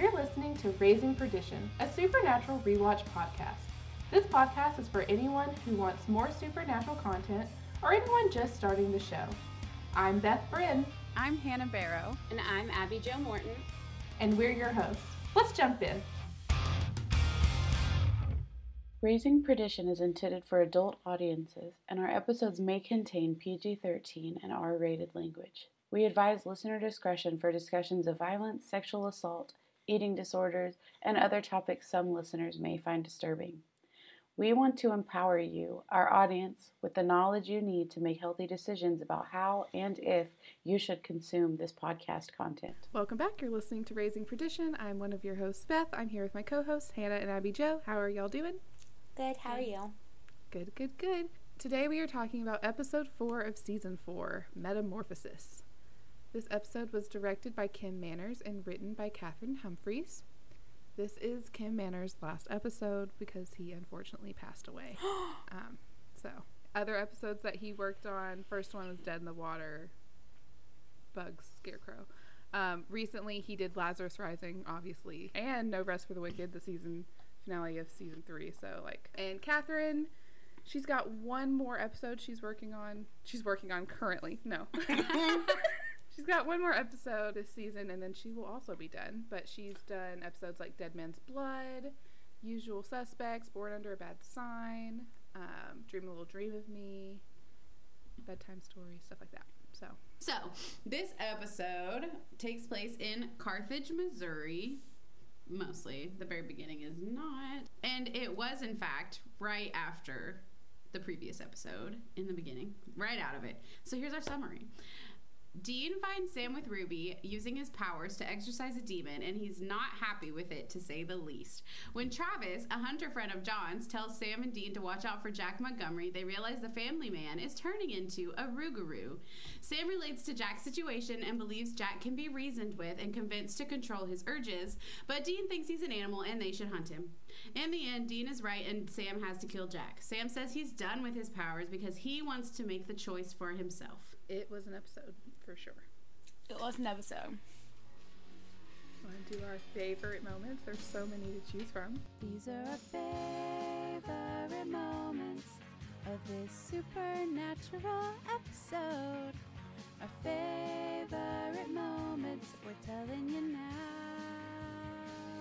You're listening to Raising Perdition, a supernatural rewatch podcast. This podcast is for anyone who wants more supernatural content or anyone just starting the show. I'm Beth Bryn, I'm Hannah Barrow. And I'm Abby Jo Morton. and we're your hosts. Let's jump in. Raising Perdition is intended for adult audiences, and our episodes may contain PG 13 and R rated language. We advise listener discretion for discussions of violence, sexual assault, eating disorders, and other topics some listeners may find disturbing. We want to empower you, our audience, with the knowledge you need to make healthy decisions about how and if you should consume this podcast content. Welcome back. You're listening to Raising Perdition. I'm one of your hosts, Beth. I'm here with my co hosts, Hannah and Abby Jo. How are y'all doing? Good, how are you? Good, good, good. Today we are talking about episode four of season four Metamorphosis. This episode was directed by Kim Manners and written by Cathryn Humphris. This is Kim Manners' last episode because he unfortunately passed away. um, so, other episodes that he worked on first one was Dead in the Water, Bugs, Scarecrow. Um, recently, he did Lazarus Rising, obviously, and No Rest for the Wicked, the season finale of season three. So, like, and Catherine, she's got one more episode she's working on. She's working on currently. No. she's got one more episode this season, and then she will also be done. But she's done episodes like Dead Man's Blood, Usual Suspects, Born Under a Bad Sign, um, Dream a Little Dream of Me, Bedtime Story, stuff like that. So, So, this episode takes place in Carthage, Missouri. Mostly. The very beginning is not. And it was, in fact, right after the previous episode in the beginning, right out of it. So, here's our summary. Dean finds Sam with Ruby using his powers to exorcise a demon, and he's not happy with it, to say the least. When Travis, a hunter friend of John's, tells Sam and Dean to watch out for Jack Montgomery, they realize the family man is turning into a Rougarou. Sam relates to Jack's situation and believes Jack can be reasoned with and convinced to control his urges, but Dean thinks he's an animal and they should hunt him. In the end, Dean is right and Sam has to kill Jack. Sam says he's done with his powers because he wants to make the choice for himself. it was an episode for sure. It was an episode. Want to do our favorite moments? There's so many to choose from. These are our favorite moments of this supernatural episode. Our favorite moments, we're telling you now.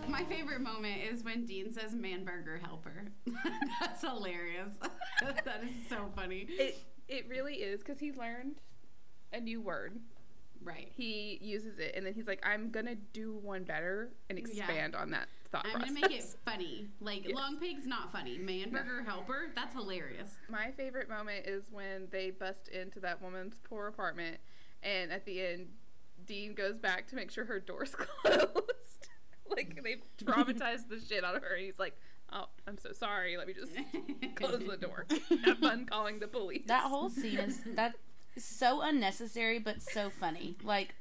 My favorite moment is when Dean says man burger helper. That's hilarious. that is so funny. It it really is because he learned a new word. Right. He uses it and then he's like, I'm gonna do one better and Yeah. expand on that thought I'm process. gonna make it funny. Like Yes. long pig's not funny. Man burger helper. That's hilarious. My favorite moment is when they bust into that woman's poor apartment, and at the end, Dean goes back to make sure her door's closed. like they've traumatized the shit out of her, and he's like, "Oh, I'm so sorry. Let me just close the door. Have fun calling the police." That whole scene is that is so unnecessary but so funny. Like,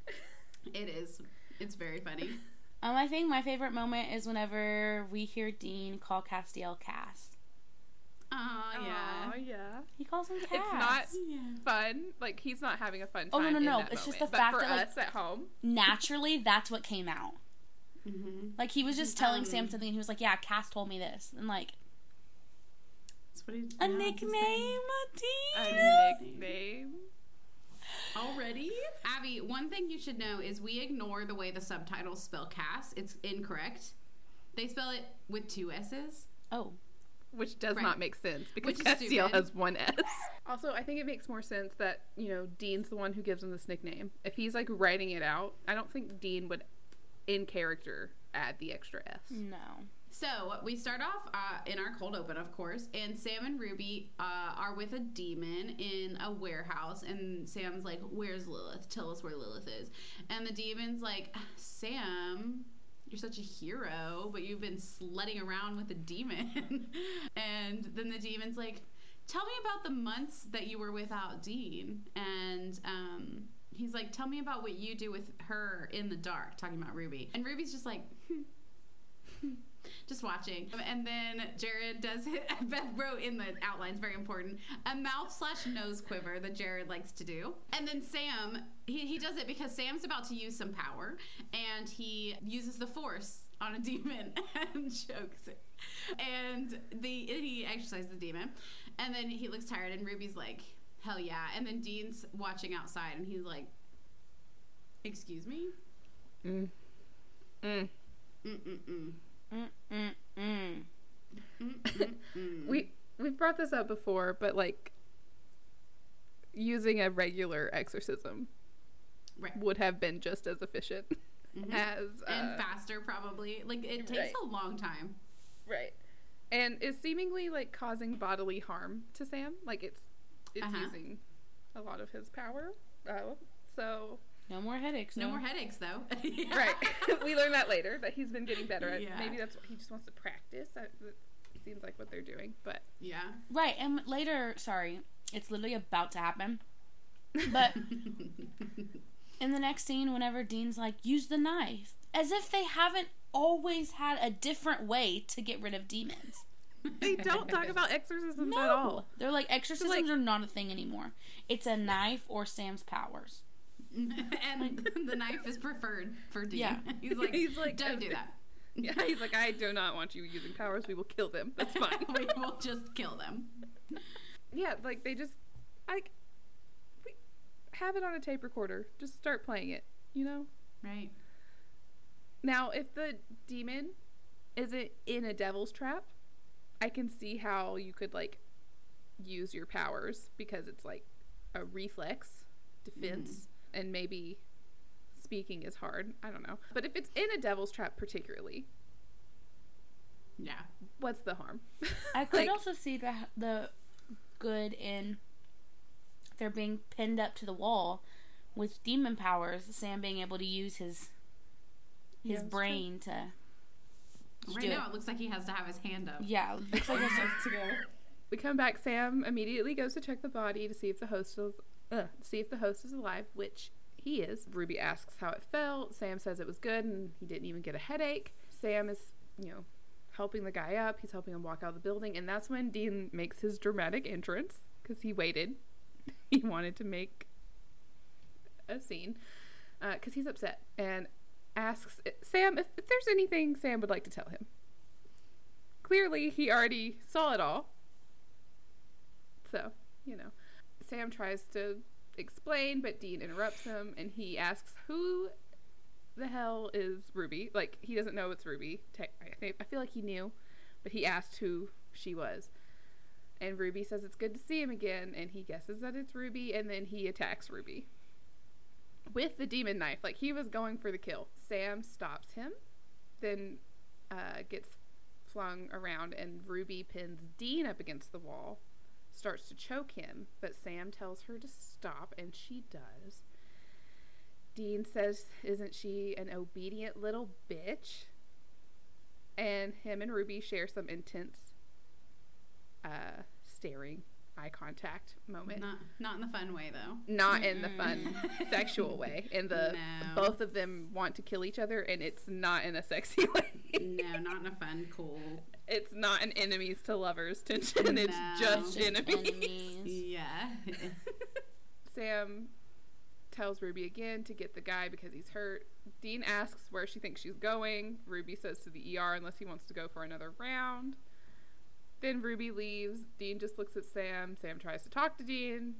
It is. It's very funny. um, I think my favorite moment is whenever we hear Dean call Castiel Cass. Oh yeah. Aw, yeah. He calls him Cass. It's not Yeah. fun. Like he's not having a fun time. Oh, no, no, no. that It's just the but fact for that, like- us at home. naturally. That's what came out. Mm-hmm. Like he was just telling Um, Sam something, and he was like, "Yeah, Cass told me this," and like That's what he. a yeah, nickname, thing. a Dean. A nickname. Already? Abby, one thing you should know is we ignore the way the subtitles spell Cass. It's incorrect. They spell it with two S's. Oh, Which does Right. not make sense because Which Castiel has one S. Also, I think it makes more sense that, you know, Dean's the one who gives him this nickname. If he's like writing it out, I don't think Dean would, in character, add the extra S. no. So we start off uh, in our cold open, of course, and Sam and Ruby uh, are with a demon in a warehouse, and Sam's like, "Where's Lilith? Tell us where Lilith is." And the demon's like, "Sam." You're such a hero, but you've been sledding around with a demon. and then the demon's like, Tell me about the months that you were without Dean. And um, he's like, Tell me about what you do with her in the dark, talking about Ruby. And Ruby's just like, hmm. Just watching. And then Jared does it. Beth wrote in the outlines, very important, a mouth slash nose quiver that Jared likes to do. And then Sam, he, he does it because Sam's about to use some power and he uses the force on a demon and chokes it. And the he exorcises the demon, and then he looks tired, and Ruby's like, "Hell yeah!" And then Dean's watching outside, and he's like, "Excuse me." Mm. Mm. Mm-mm-mm. We we've brought this up before, but like using a regular exorcism Right. would have been just as efficient Mhm. as and uh, faster probably. Like it takes Right. a long time. right, and is seemingly like causing bodily harm to Sam. Like it's it's Uh-huh. using a lot of his power. Uh, so No more headaches. No more headaches though. right, we learn that later but he's been getting better. at Yeah. Maybe that's what he just wants to practice. That, that seems like what they're doing, but Yeah. Right, and later, sorry, it's literally about to happen. But in the next scene, whenever Dean's like, use the knife, as if they haven't always had a different way to get rid of demons. they don't talk about exorcisms No, at all. they're like exorcisms like- are not a thing anymore. It's a knife or Sam's powers. and the knife is preferred for Dean. Yeah. He's like, He's like, don't do that. Yeah, he's like, I do not want you using powers. We will kill them. That's fine. we will just kill them. yeah, like they just, like, we have it on a tape recorder. Just start playing it. You know. Right. Now, if the demon isn't in a devil's trap, I can see how you could like use your powers because it's like a reflex defense, mm-hmm. And maybe speaking is hard. I don't know. But if it's in a devil's trap, particularly, Yeah. what's the harm? I could Like- also see the the good in they're being pinned up to the wall with demon powers. Sam being able to use his his that's brain to Right now, it. it looks like he has to have his hand up. yeah. Looks like it's to go. We come back. Sam immediately goes to check the body to see if the host is, uh, see if the host is alive, which he is. Ruby asks how it felt. Sam says it was good and he didn't even get a headache. Sam is, you know, helping the guy up. He's helping him walk out of the building, and that's when Dean makes his dramatic entrance because he waited. he wanted to make a scene because he's upset and asks Sam if, if there's anything Sam would like to tell him. Clearly, he already saw it all. So, you know, Sam tries to explain, but Dean interrupts him and he asks, Who the hell is Ruby? Like, he doesn't know it's Ruby. I, think, I feel like he knew, but he asked who she was. And Ruby says it's good to see him again, and he guesses that it's Ruby, and then he attacks Ruby with the demon knife. Like, he was going for the kill. Sam stops him, then uh, gets flung around, and Ruby pins Dean up against the wall starts to choke him, but Sam tells her to stop, and she does. Dean says, Isn't she an obedient little bitch? And him and Ruby share some intense uh, staring eye contact moment. Not, not in the fun way though. Not in the fun sexual way. In the No. both of them want to kill each other, and it's not in a sexy way. No, not in a fun, cool. It's not an enemies to lovers tension. It's No. just just enemies. enemies. Yeah. Sam tells Ruby again to get the guy because he's hurt. Dean asks where she thinks she's going. Ruby says to the ER unless he wants to go for another round. Then Ruby leaves. Dean just looks at Sam. Sam tries to talk to Dean,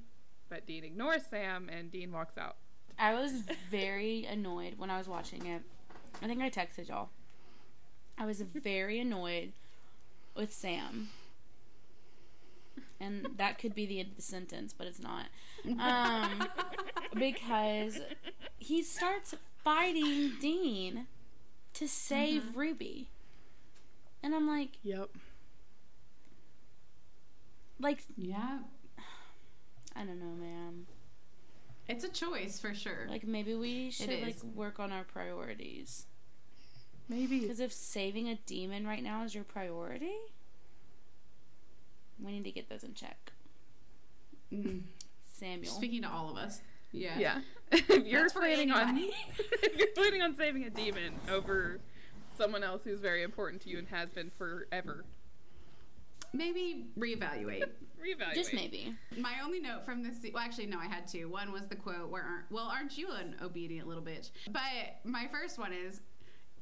but Dean ignores Sam and Dean walks out. I was very annoyed when I was watching it. I think I texted y'all. I was very annoyed with Sam. And that could be the end of the sentence, but it's not. Um, because he starts fighting Dean to save Ruby. And I'm like, Yep. Like, yeah. I don't know, man. It's a choice for sure. Like, maybe we should, like, work on our priorities. Maybe. Because if saving a demon right now is your priority, we need to get those in check. Mm. Samuel. Speaking to all of us. Yeah. Yeah. if you're That's planning on if you're planning on saving a demon over someone else who's very important to you and has been forever, Maybe reevaluate. reevaluate. Just maybe. My only note from this, well, actually, no, I had two. One was the quote where, aren't, well, aren't you an obedient little bitch? But my first one is,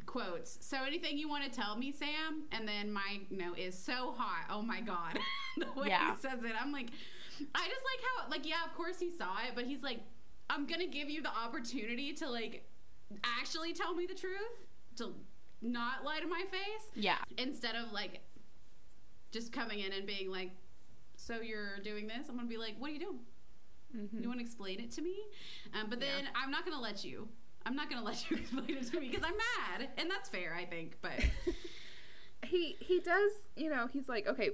quotes. So anything you want to tell me, Sam? And then my note is so hot. Oh my god, the way Yeah. he says it. I'm like, I just like how like yeah, of course he saw it, but he's like, I'm gonna give you the opportunity to like actually tell me the truth, to not lie to my face, Yeah. instead of like just coming in and being like, so you're doing this? I'm gonna be like, what are you doing? Mhm. You want to explain it to me? Um, but then I'm not gonna let you. I'm not gonna let you explain it to me because I'm mad, and that's fair, I think. But he he does you know he's like okay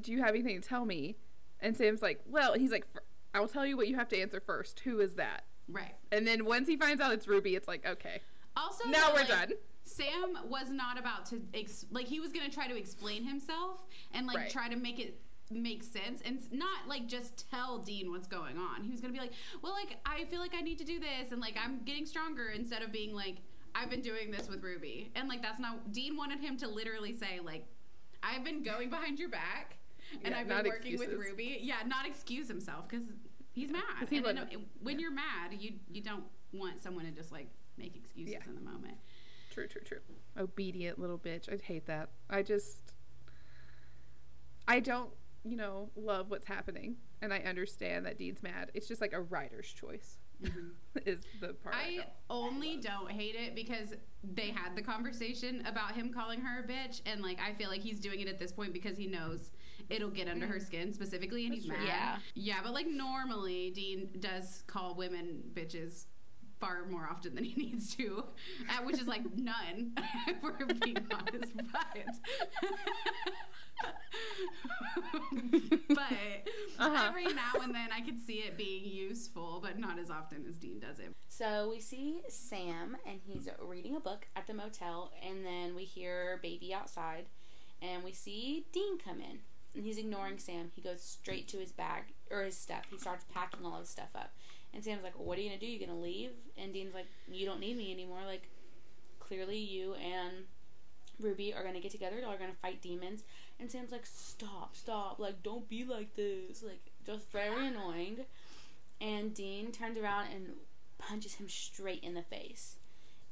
do you have anything to tell me and sam's like well he's like i'll tell you what you have to answer first who is that right. and then once he finds out it's ruby it's like okay Also, now we're like, done Sam was not about to ex- like he was gonna try to explain himself and like Right. try to make it make sense and not like just tell Dean what's going on. He was gonna be like, well, like I feel like I need to do this and like I'm getting stronger instead of being like I've been doing this with Ruby and like that's not. Dean wanted him to literally say like I've been going behind your back and Yeah, I've been working with. Ruby. Yeah, not excuse himself because he's mad. 'Cause he and wouldn't- when you're mad, you you don't want someone to just like make excuses Yeah. in the moment. True true true obedient little bitch i'd hate that i just i don't you know love what's happening and i understand that dean's mad it's just like a writer's choice mm-hmm. is the part I, I don't. only don't hate it because they had the conversation about him calling her a bitch, and like I feel like he's doing it at this point because he knows it'll get under her mm-hmm. skin specifically, and he's That's mad. Yeah. yeah, but like normally Dean does call women bitches far more often than he needs to, uh, which is like none, if we're being honest. But, but Uh-huh. every now and then I could see it being useful, but not as often as Dean does it. So we see Sam and he's reading a book at the motel, and then we hear baby outside, and we see Dean come in. And he's ignoring Sam. He goes straight to his bag or his stuff. He starts packing all his stuff up. And Sam's like, well, "What are you gonna do? You gonna leave?" And Dean's like, "You don't need me anymore. Like, clearly you and Ruby are gonna get together. Y'all are gonna fight demons." And Sam's like, "Stop, stop! Like, don't be like this. Like, just very annoying." And Dean turns around and punches him straight in the face.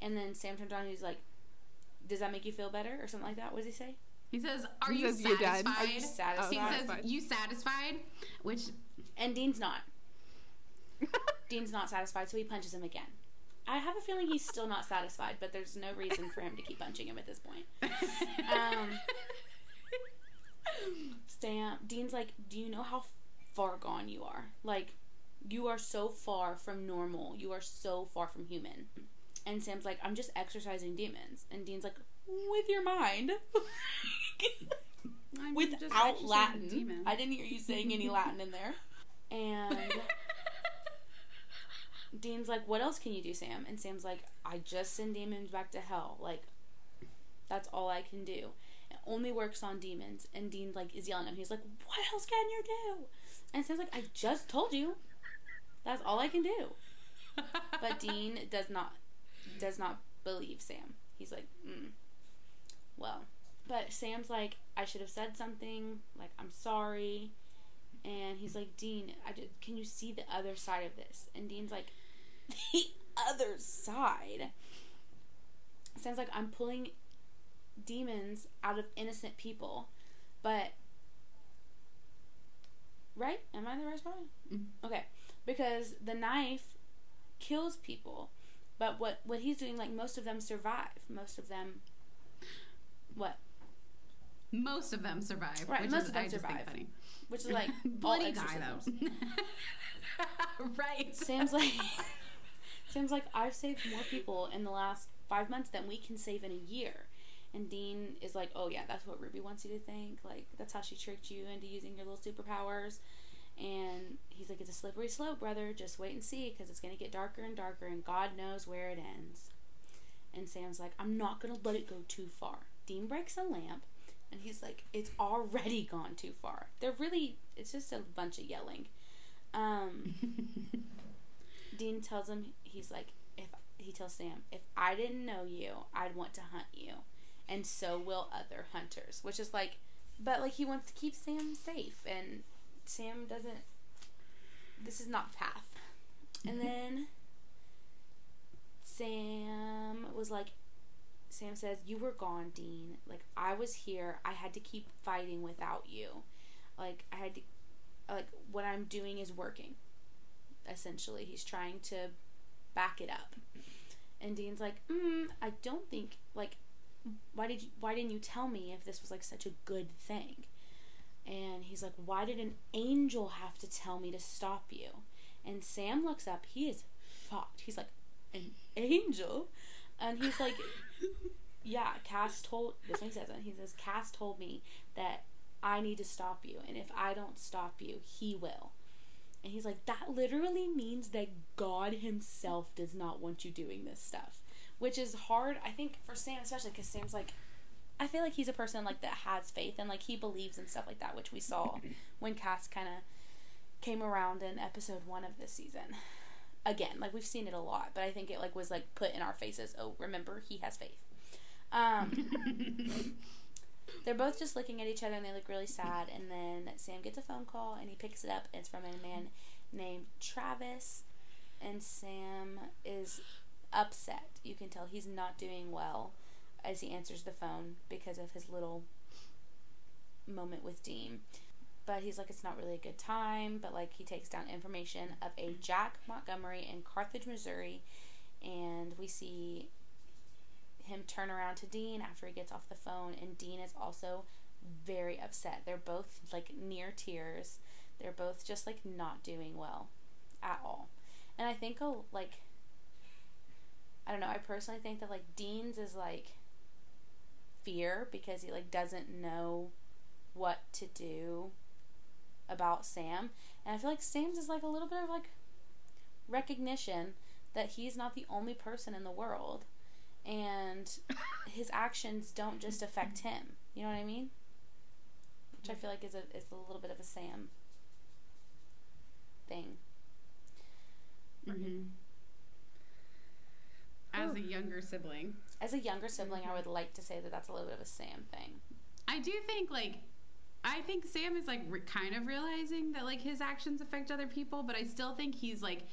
And then Sam turns around and he's like, Does that make you feel better? Or something like that. What does he say? He says, "Are He you says, "You done? satisfied?" Are you satisfied? He Oh, says, "You satisfied?" Which And Dean's not. Dean's not satisfied, so he punches him again. I have a feeling he's still not satisfied, but there's no reason for him to keep punching him at this point. Um, Sam, Dean's like, Do you know how far gone you are? Like, you are so far from normal. You are so far from human. And Sam's like, I'm just exorcising demons. And Dean's like, With your mind. I'm Without Latin. demons. I didn't hear you saying any Latin in there. And Dean's like, What else can you do, Sam? And Sam's like, I just send demons back to hell. Like, that's all I can do. It only works on demons. And Dean like is yelling at him. He's like, What else can you do? And Sam's like, I just told you. That's all I can do. But Dean does not does not believe Sam. He's like, mm, well. But Sam's like, I should have said something. Like, I'm sorry. And he's like, Dean, I did, can you see the other side of this? And Dean's like, the other side. Sounds like, I'm pulling demons out of innocent people, but right? Am I in the right spot? Mhm. Okay, because the knife kills people, but what what he's doing, like most of them survive. Most of them, what? Most of them survive. Right, which most is, of them I survive. funny. Which is like bloody guy exorcisms. though. right. Sam's like, Sam's like, I've saved more people in the last five months than we can save in a year. And Dean is like, oh yeah, that's what Ruby wants you to think. Like that's how she tricked you into using your little superpowers. And he's like, it's a slippery slope, brother. Just wait and see, because it's gonna get darker and darker, and God knows where it ends. And Sam's like, I'm not gonna let it go too far. Dean breaks a lamp, and he's like, it's already gone too far. They're really, it's just a bunch of yelling. Um, Dean tells him he's like if he tells Sam if I didn't know you I'd want to hunt you and so will other hunters which is like but like he wants to keep Sam safe and Sam doesn't this is not the path and mm-hmm. then Sam was like Sam says, You were gone, Dean. Like, I was here. I had to keep fighting without you. Like, I had to, like, what I'm doing is working. Essentially, he's trying to back it up. And Dean's like, mm, I don't think, like, why did you, why didn't you tell me if this was, like, such a good thing? And he's like, why did an angel have to tell me to stop you? And Sam looks up. He is fucked. He's like, an angel? And he's like, yeah, Cass told, this one he says it. He says, Cass told me that I need to stop you. And if I don't stop you, he will. And he's like, that literally means that God himself does not want you doing this stuff. Which is hard, I think, for Sam, especially because Sam's like, I feel like he's a person like that has faith and like he believes in stuff like that, which we saw when Cass kind of came around in episode one of this season. Again, like we've seen it a lot, but I think it like was like put in our faces. Oh, remember he has faith. Um, they're both just looking at each other and they look really sad. And then Sam gets a phone call and he picks it up. It's from a man named Travis. And Sam is upset. You can tell he's not doing well as he answers the phone because of his little moment with Dean. But he's like, it's not really a good time. But like, he takes down information of a Jack Montgomery in Carthage, Missouri. And we see him turn around to Dean after he gets off the phone. And Dean is also very upset. They're both like near tears. They're both just like not doing well at all. And I think, oh, like, I don't know. I personally think that like Dean's is like fear because he like doesn't know what to do about Sam. And I feel like Sam's is like a little bit of like recognition that he's not the only person in the world and his actions don't just affect him. You know what I mean? Which I feel like is a is a little bit of a Sam thing. Mm-hmm. As a younger sibling, As a younger sibling, I would like to say that that's a little bit of a Sam thing. I do think like I think Sam is like re- kind of realizing that like his actions affect other people, but I still think he's like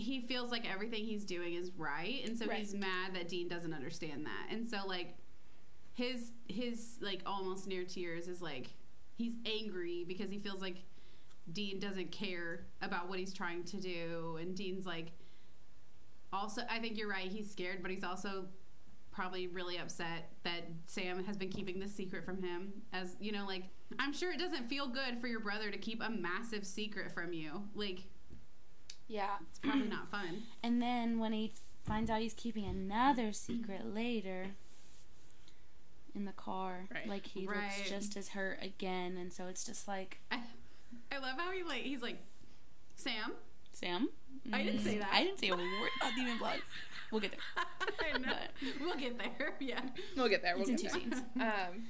he feels like everything he's doing is right, and so he's mad that Dean doesn't understand that, and so like his his like almost near tears is like he's angry because he feels like Dean doesn't care about what he's trying to do, and Dean's like also I think you're right, he's scared, but he's also probably really upset that Sam has been keeping this secret from him. As you know, like I'm sure it doesn't feel good for your brother to keep a massive secret from you. Like Yeah. it's probably not fun. And then when he finds out he's keeping another secret later in the car, Right. like he Right. looks just as hurt again, and so it's just like I, I love how he like he's like Sam. Sam. I didn't say that. I didn't say a word about demon blood. We'll get there. I know. We'll get there. Yeah. We'll get there. We'll It's in get two there. scenes. Um,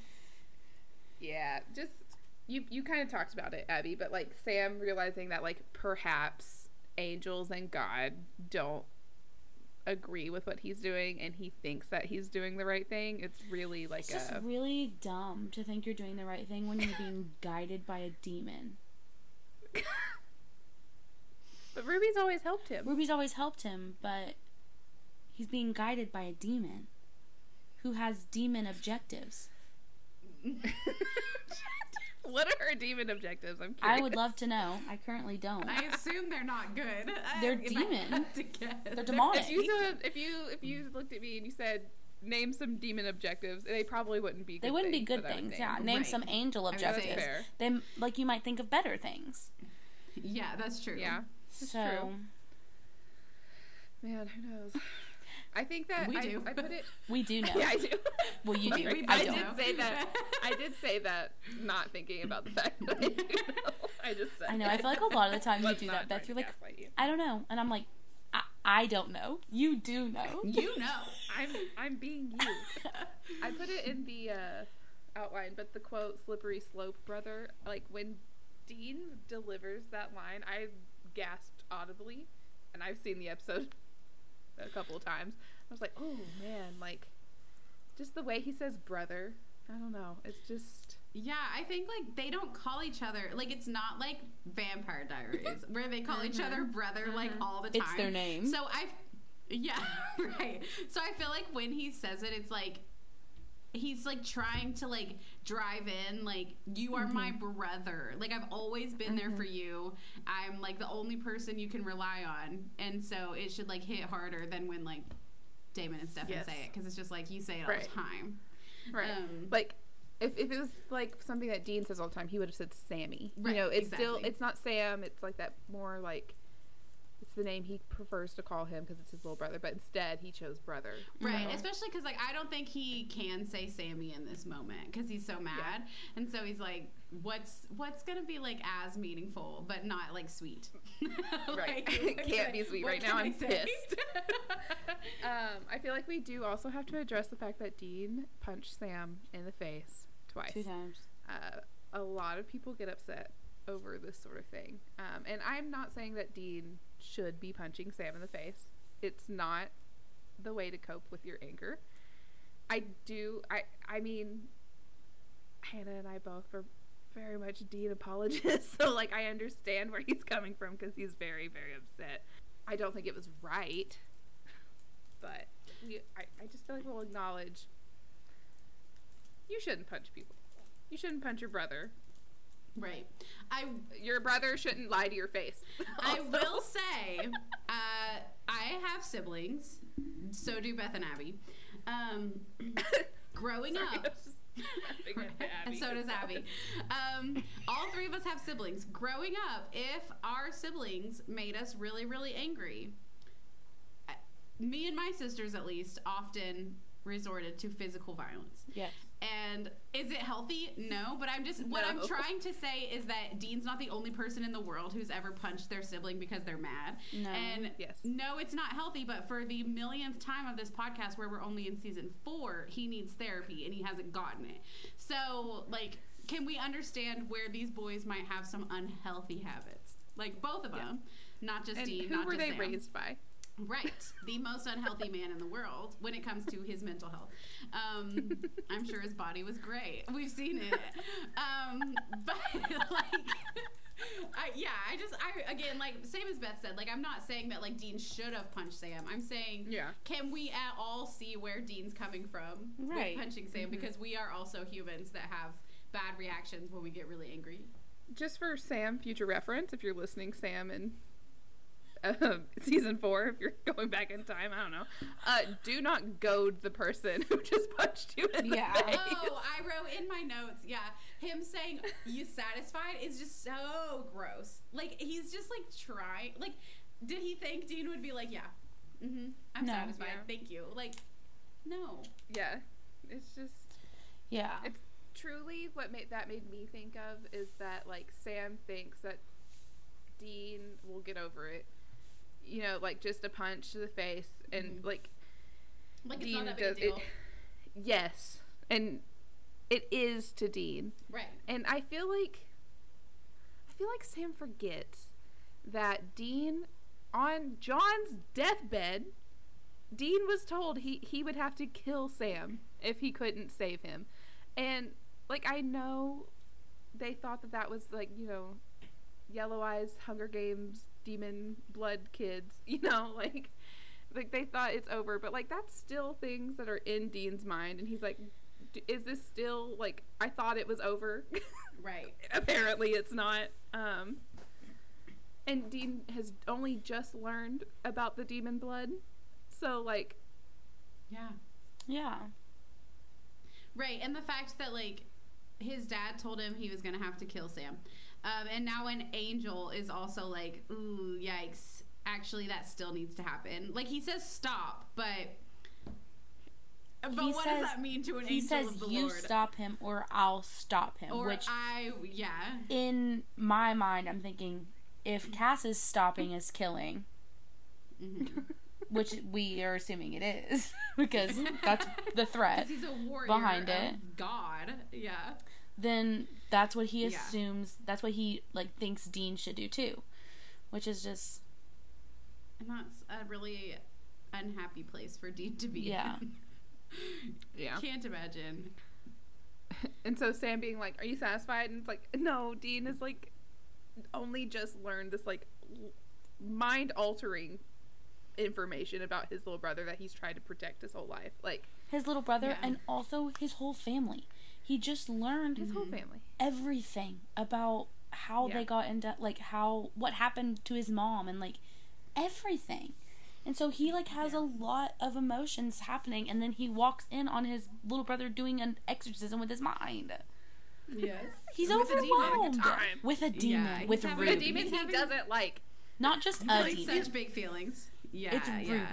yeah, just you you kind of talked about it, Abby, but like Sam realizing that like perhaps angels and God don't agree with what he's doing, and he thinks that he's doing the right thing. It's really like It's just a really dumb to think you're doing the right thing when you're being guided by a demon. but Ruby's always helped him. Ruby's always helped him, but he's being guided by a demon who has demon objectives. what are her demon objectives? I'm curious. I would love to know. I currently don't. I assume they're not good. They're If I demon. had to guess. They're demonic. If you said, if you if you looked at me and you said name some demon objectives, they probably wouldn't be. Good They wouldn't be good that I would things. name. Yeah, name Right. some angel I was That's objectives. fair. Then, like you might think of better things. Yeah, that's true. Yeah. That's so true. Man, who knows? I think that We I, do. I put it. we do know. Yeah, I do. Well, you do. We I did know. say that. I did say that, not thinking about the fact that I do know. I just said. I know. I feel like a lot of the time you do that, Beth. You're like, you. I don't know, and I'm like, I, I don't know. You do know. You know. I'm I'm being you. I put it in the uh, outline, but the quote "slippery slope, brother." Like when Dean delivers that line, I gasped audibly, and I've seen the episode a couple of times. I was like, "Oh man!" Like just the way he says "brother." I don't know. It's just Yeah, I think like they don't call each other like it's not like Vampire Diaries where they call each other mm-hmm. brother like mm-hmm. all the time. It's their name. So I Yeah, right. So I feel like when he says it, it's like he's like trying to like drive in like you are my brother like i've always been there for you i'm like the only person you can rely on and so it should like hit harder than when like damon and stefan Yes. say it because it's just like you say it all the time Right. Um, like if, if it was like something that Dean says all the time, he would have said Sammy. Right, you know, it's still it's not Sam. It's like that more like the name he prefers to call him because it's his little brother. But instead, he chose brother. Right, know? especially because like I don't think he can say Sammy in this moment because he's so mad, and so he's like, "What's what's gonna be like as meaningful, but not like sweet?" Right. Like, Can't be sweet. Right now, I I'm say? pissed. Um, I feel like we do also have to address the fact that Dean punched Sam in the face twice. Two times. uh, a lot of people get upset over this sort of thing. Um, and I'm not saying that Dean should be punching Sam in the face. It's not the way to cope with your anger. I do. I. I mean, Hannah and I both are very much Dean apologists, so like I understand where he's coming from because he's very, very upset. I don't think it was right, but we, I, I just feel like we'll acknowledge you shouldn't punch people. You shouldn't punch your brother. Right. I Your brother shouldn't lie to your face. I will say, uh, I have siblings. So do Beth and Abby. Um, growing Sorry, up. I was just laughing at and so does Abby. Um, all three of us have siblings. Growing up, if our siblings made us really, really angry, me and my sisters at least often resorted to physical violence. Yes. And is it healthy? No, but I'm just what I'm trying to say is that Dean's not the only person in the world who's ever punched their sibling because they're mad. No. And Yes. no, it's not healthy, but for the millionth time of this podcast where we're only in season 4, he needs therapy and he hasn't gotten it. So, like can we understand where these boys might have some unhealthy habits? Like both of Yeah. them, not just And Dean, who not were just they Sam. raised by? Right. The most unhealthy man in the world when it comes to his mental health. Um, I'm sure his body was great. We've seen it. Um, but, like, I, yeah, I just, I, again, like, same as Beth said, like, I'm not saying that, like, Dean should have punched Sam. I'm saying, Yeah. can we at all see where Dean's coming from Right. with punching Sam? Because we are also humans that have bad reactions when we get really angry. Just for Sam, future reference, if you're listening, Sam, in uh, season four, if you're going back in time, I don't know. Uh, do not goad the person who just punched you in Yeah. the face. Oh, I wrote in my notes, yeah. Him saying you satisfied is just so gross. Like he's just like trying like did he think Dean would be like, Yeah, mm-hmm. I'm No. satisfied, Yeah. thank you. Like, no. yeah, it's just Yeah. It's truly what made that made me think of is that like Sam thinks that Dean will get over it. You know, like just a punch to the face and Mhm. like Like Dean it's not that a does deal. it. Yes. And it is to Dean. Right. And I feel like I feel like Sam forgets that Dean on John's deathbed Dean was told he he would have to kill Sam if he couldn't save him. And like I know they thought that that was like, you know, yellow eyes Hunger Games demon blood kids, you know, like like they thought it's over, but like that's still things that are in Dean's mind and he's like "D- is this still like I thought it was over? Right. Apparently it's not. Um and Dean has only just learned about the demon blood. So like Yeah. Yeah. Right. And the fact that like his dad told him he was gonna have to kill Sam. Um, and now an angel is also like, ooh, yikes. Actually that still needs to happen. Like he says stop, but but He what says- does that mean to an He angel says, of the "You Lord? stop him, or I'll stop him." or which, I yeah. in my mind, I'm thinking, if Cass is stopping is killing, Mm-hmm. which we are assuming it is, because that's the threat. he's a warrior behind of it. God. Yeah. Then that's what he Yeah. assumes. That's what he like thinks Dean should do too, which is just And that's a really unhappy place for Dean to be. Yeah. yeah. Can't imagine. And so Sam being like, "Are you satisfied?" And it's like, "No, Dean is like only just learned this like mind altering information about his little brother that he's tried to protect his whole life. Like His little brother Yeah. and also his whole family. He just learned his whole family. everything about how Yeah. they got into like how what happened to his mom and like everything. And so he like has a lot of emotions happening and then he walks in on his little brother doing an exorcism with his mind. Yes. He's With a demon. overwhelmed time. with a demon Yeah, with having The a Ruby. demon he having- doesn't like. Not just a like demon. such big feelings. Yeah, it's Ruby. yeah.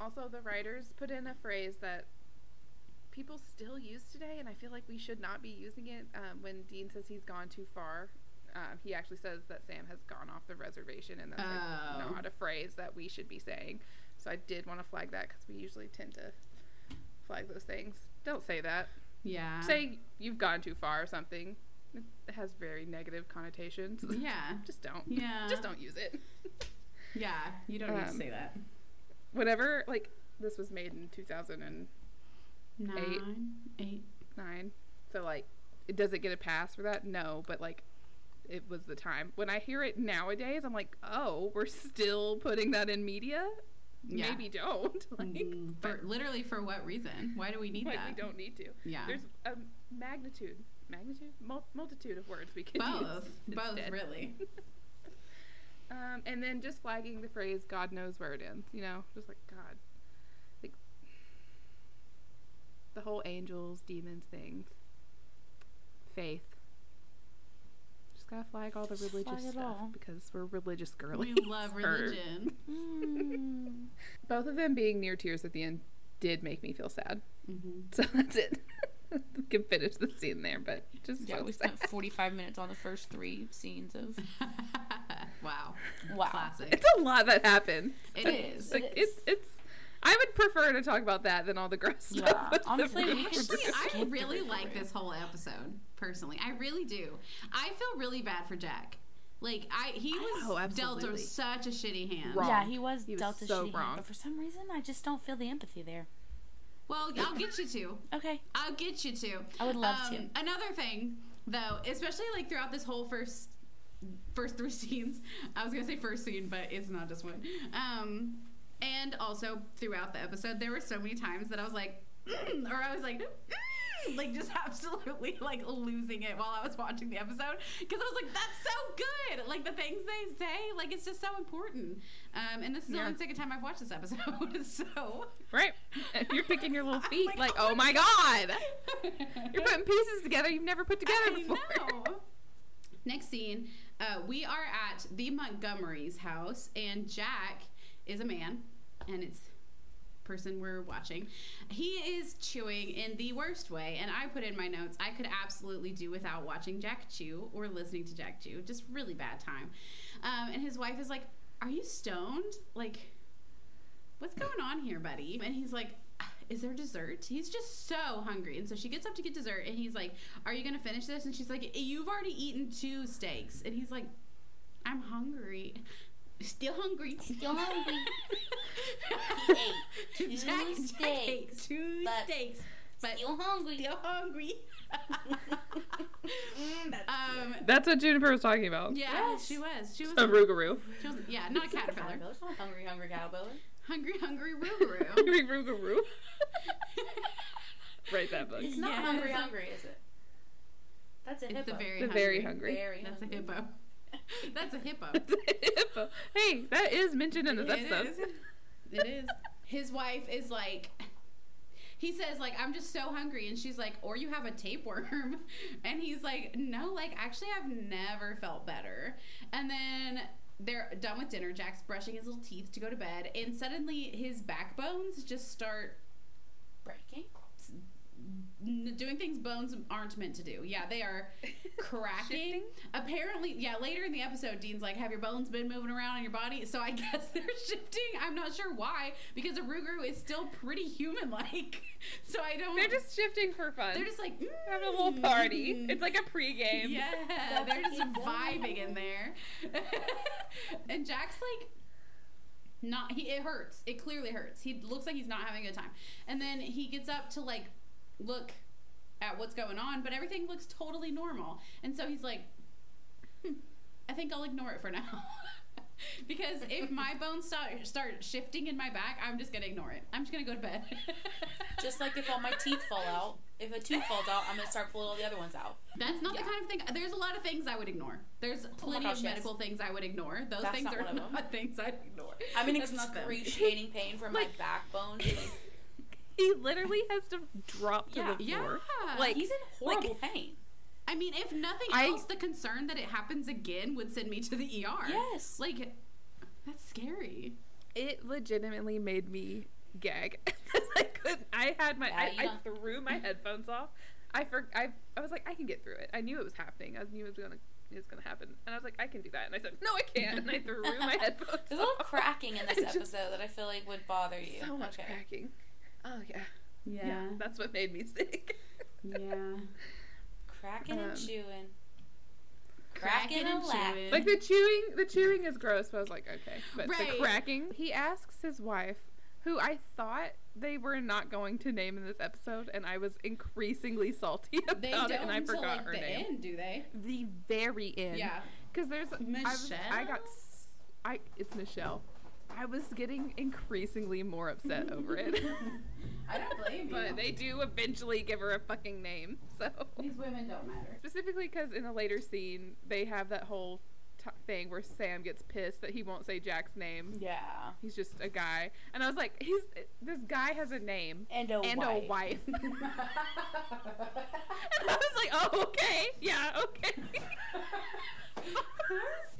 Also, the writers put in a phrase that people still use today, and I feel like we should not be using it. Um, when Dean says he's gone too far, um, he actually says that Sam has gone off the reservation, and that's Oh. like not a phrase that we should be saying. So I did want to flag that because we usually tend to flag those things. Don't say that. Yeah. Say you've gone too far or something. It has very negative connotations. Yeah. Just don't. Yeah. Just don't use it. Yeah. You don't need to Um, say that. Whenever, like, this was made in 2009. Nine, eight. So, like, it does it get a pass for that? No, but, like, it was the time. When I hear it nowadays, I'm like, oh, we're still putting that in media? Yeah. Maybe don't. like, Mm, for literally for what reason? Why do we need like, that? we don't need to. Yeah. There's a magnitude, magnitude, Mul- multitude of words we can both. use. Both instead. really. Um, and then just flagging the phrase "God knows where it ends," you know, just like God, like the whole angels, demons things, faith. Just gotta flag all the Just religious stuff all. because we're religious girlies. we love religion. Mm. Both of them being near tears at the end did make me feel sad. hmm So that's it. we can finish the scene there, but just Yeah, so we sad. spent 45 minutes on the first three scenes of. wow. Wow. Classic. It's a lot that happened. It is. Like, It it's it's. I would prefer to talk about that than all the gross Yeah, stuff. honestly, we Ruby. should Actually, I really like this whole episode. Personally, I really do. I feel really bad for Jack. Like I, he was Oh, dealt such a shitty hand. Wrong. Yeah, he was He was dealt a so shitty hand, wrong. but for some reason, I just don't feel the empathy there. Well, I'll get you to. Okay, I'll get you to. I would love to. Um, Another thing, though, especially like throughout this whole first first three scenes. I was gonna say first scene, but it's not just one. Um, and also throughout the episode, there were so many times that I was like, or I was like. Like just absolutely like losing it while I was watching the episode because I was like, "That's so good!" Like the things they say, like it's just so important. Um, and this is the only second time I've watched this episode, so Right. You're picking your little feet like, like, oh oh my my god. You're putting pieces together you've never put together I before. know. Next scene, uh, we are at the Montgomery's house, and Jack is a man, and it's person we're watching. He is chewing in the worst way, and I put in my notes. I could absolutely do without watching Jack chew or listening to Jack chew. Just really bad time. Um, and his wife is like, "Are you stoned? Like, what's going on here, buddy?" And he's like, is there dessert? He's just so hungry. And so she gets up to get dessert and he's like, Are you gonna finish this? And she's like, You've already eaten two steaks. And he's like, I'm hungry. Still hungry. Still hungry. He ate two Jack- Jack ate steaks, two but steaks. But still hungry. still hungry. Mm, that's um That's what Juniper was talking about. yeah, Yes. she was. She was, A Rougarou. she was yeah, not a caterpillar. It's not hungry, hungry caterpillar. hungry, hungry Rougarou. Hungry Rougarou. Write that book. It's not Yes. hungry, hungry, is it? That's a It's hippo. the very The hungry. very hungry. Very That's a hippo. That's a hippo. Hippo. hey, that is mentioned in this It episode. is. It is. His wife is like, he says like, I'm just so hungry, and she's like, or you have a tapeworm, and he's like, no, like actually I've never felt better. And then they're done with dinner. Jack's brushing his little teeth to go to bed, and suddenly his backbones just start Breaking. N- doing things bones aren't meant to do. Yeah, they are cracking. Apparently, yeah, later in the episode, Dean's like, Have your bones been moving around in your body? So I guess they're shifting. I'm not sure why, because a Ruger is still pretty human like. So I don't. They're just shifting for fun. They're just like, having a little party. mm. It's like a pregame. Yeah, they're just vibing in there. and Jack's like, not he it hurts. It clearly hurts. He looks like he's not having a good time. And then he gets up to like look at what's going on, but everything looks totally normal. And so he's like, hmm, I think I'll ignore it for now. because if my bones start start shifting in my back, I'm just gonna ignore it. I'm just gonna go to bed. Just like if all my teeth fall out, if a tooth falls out, I'm gonna start pulling all the other ones out. That's not Yeah. the kind of thing. There's a lot of things I would ignore. There's plenty gosh, of yes. medical things I would ignore. Those That's things not are one of them. not things I'd ignore. I'm in excruciating pain from my backbone. He literally has to drop to Yeah. the Yeah. floor. Like He's in horrible pain. I mean, if nothing I- else, the concern that it happens again would send me to the ER. Yes. Like, that's scary. it legitimately made me gag. I couldn't. I had my. Yeah, I, I threw my headphones off. I for. I. I was like, I can get through it. I knew it was happening. I knew it was gonna. It was gonna happen. And I was like, I can do that. And I said, No, I can't. And I threw my headphones. There's a little cracking in this I just- episode that I feel like would bother you. So much okay. cracking. Oh yeah. Yeah. That's what made me sick. Yeah. Cracking and Um, chewing. Cracking Cracking and and chewing. Like the chewing, the chewing is gross, but I was like, okay. But Right. the cracking, he asks his wife, who I thought they were not going to name in this episode, and I was increasingly salty about They it, don't and I forgot like her the name. end, do they? The very end. Yeah. Because there's, I, was, I got, Michelle? s- I it's Michelle. I was getting increasingly more upset over it. I don't blame you. but they do eventually give her a fucking name, so. These women don't matter. Specifically because in a later scene, they have that whole t- thing where Sam gets pissed that he won't say Jack's name. Yeah. He's just a guy, and I was like, "He's this guy has a name And a and wife. a wife." and I was like, "Oh, okay, yeah, okay."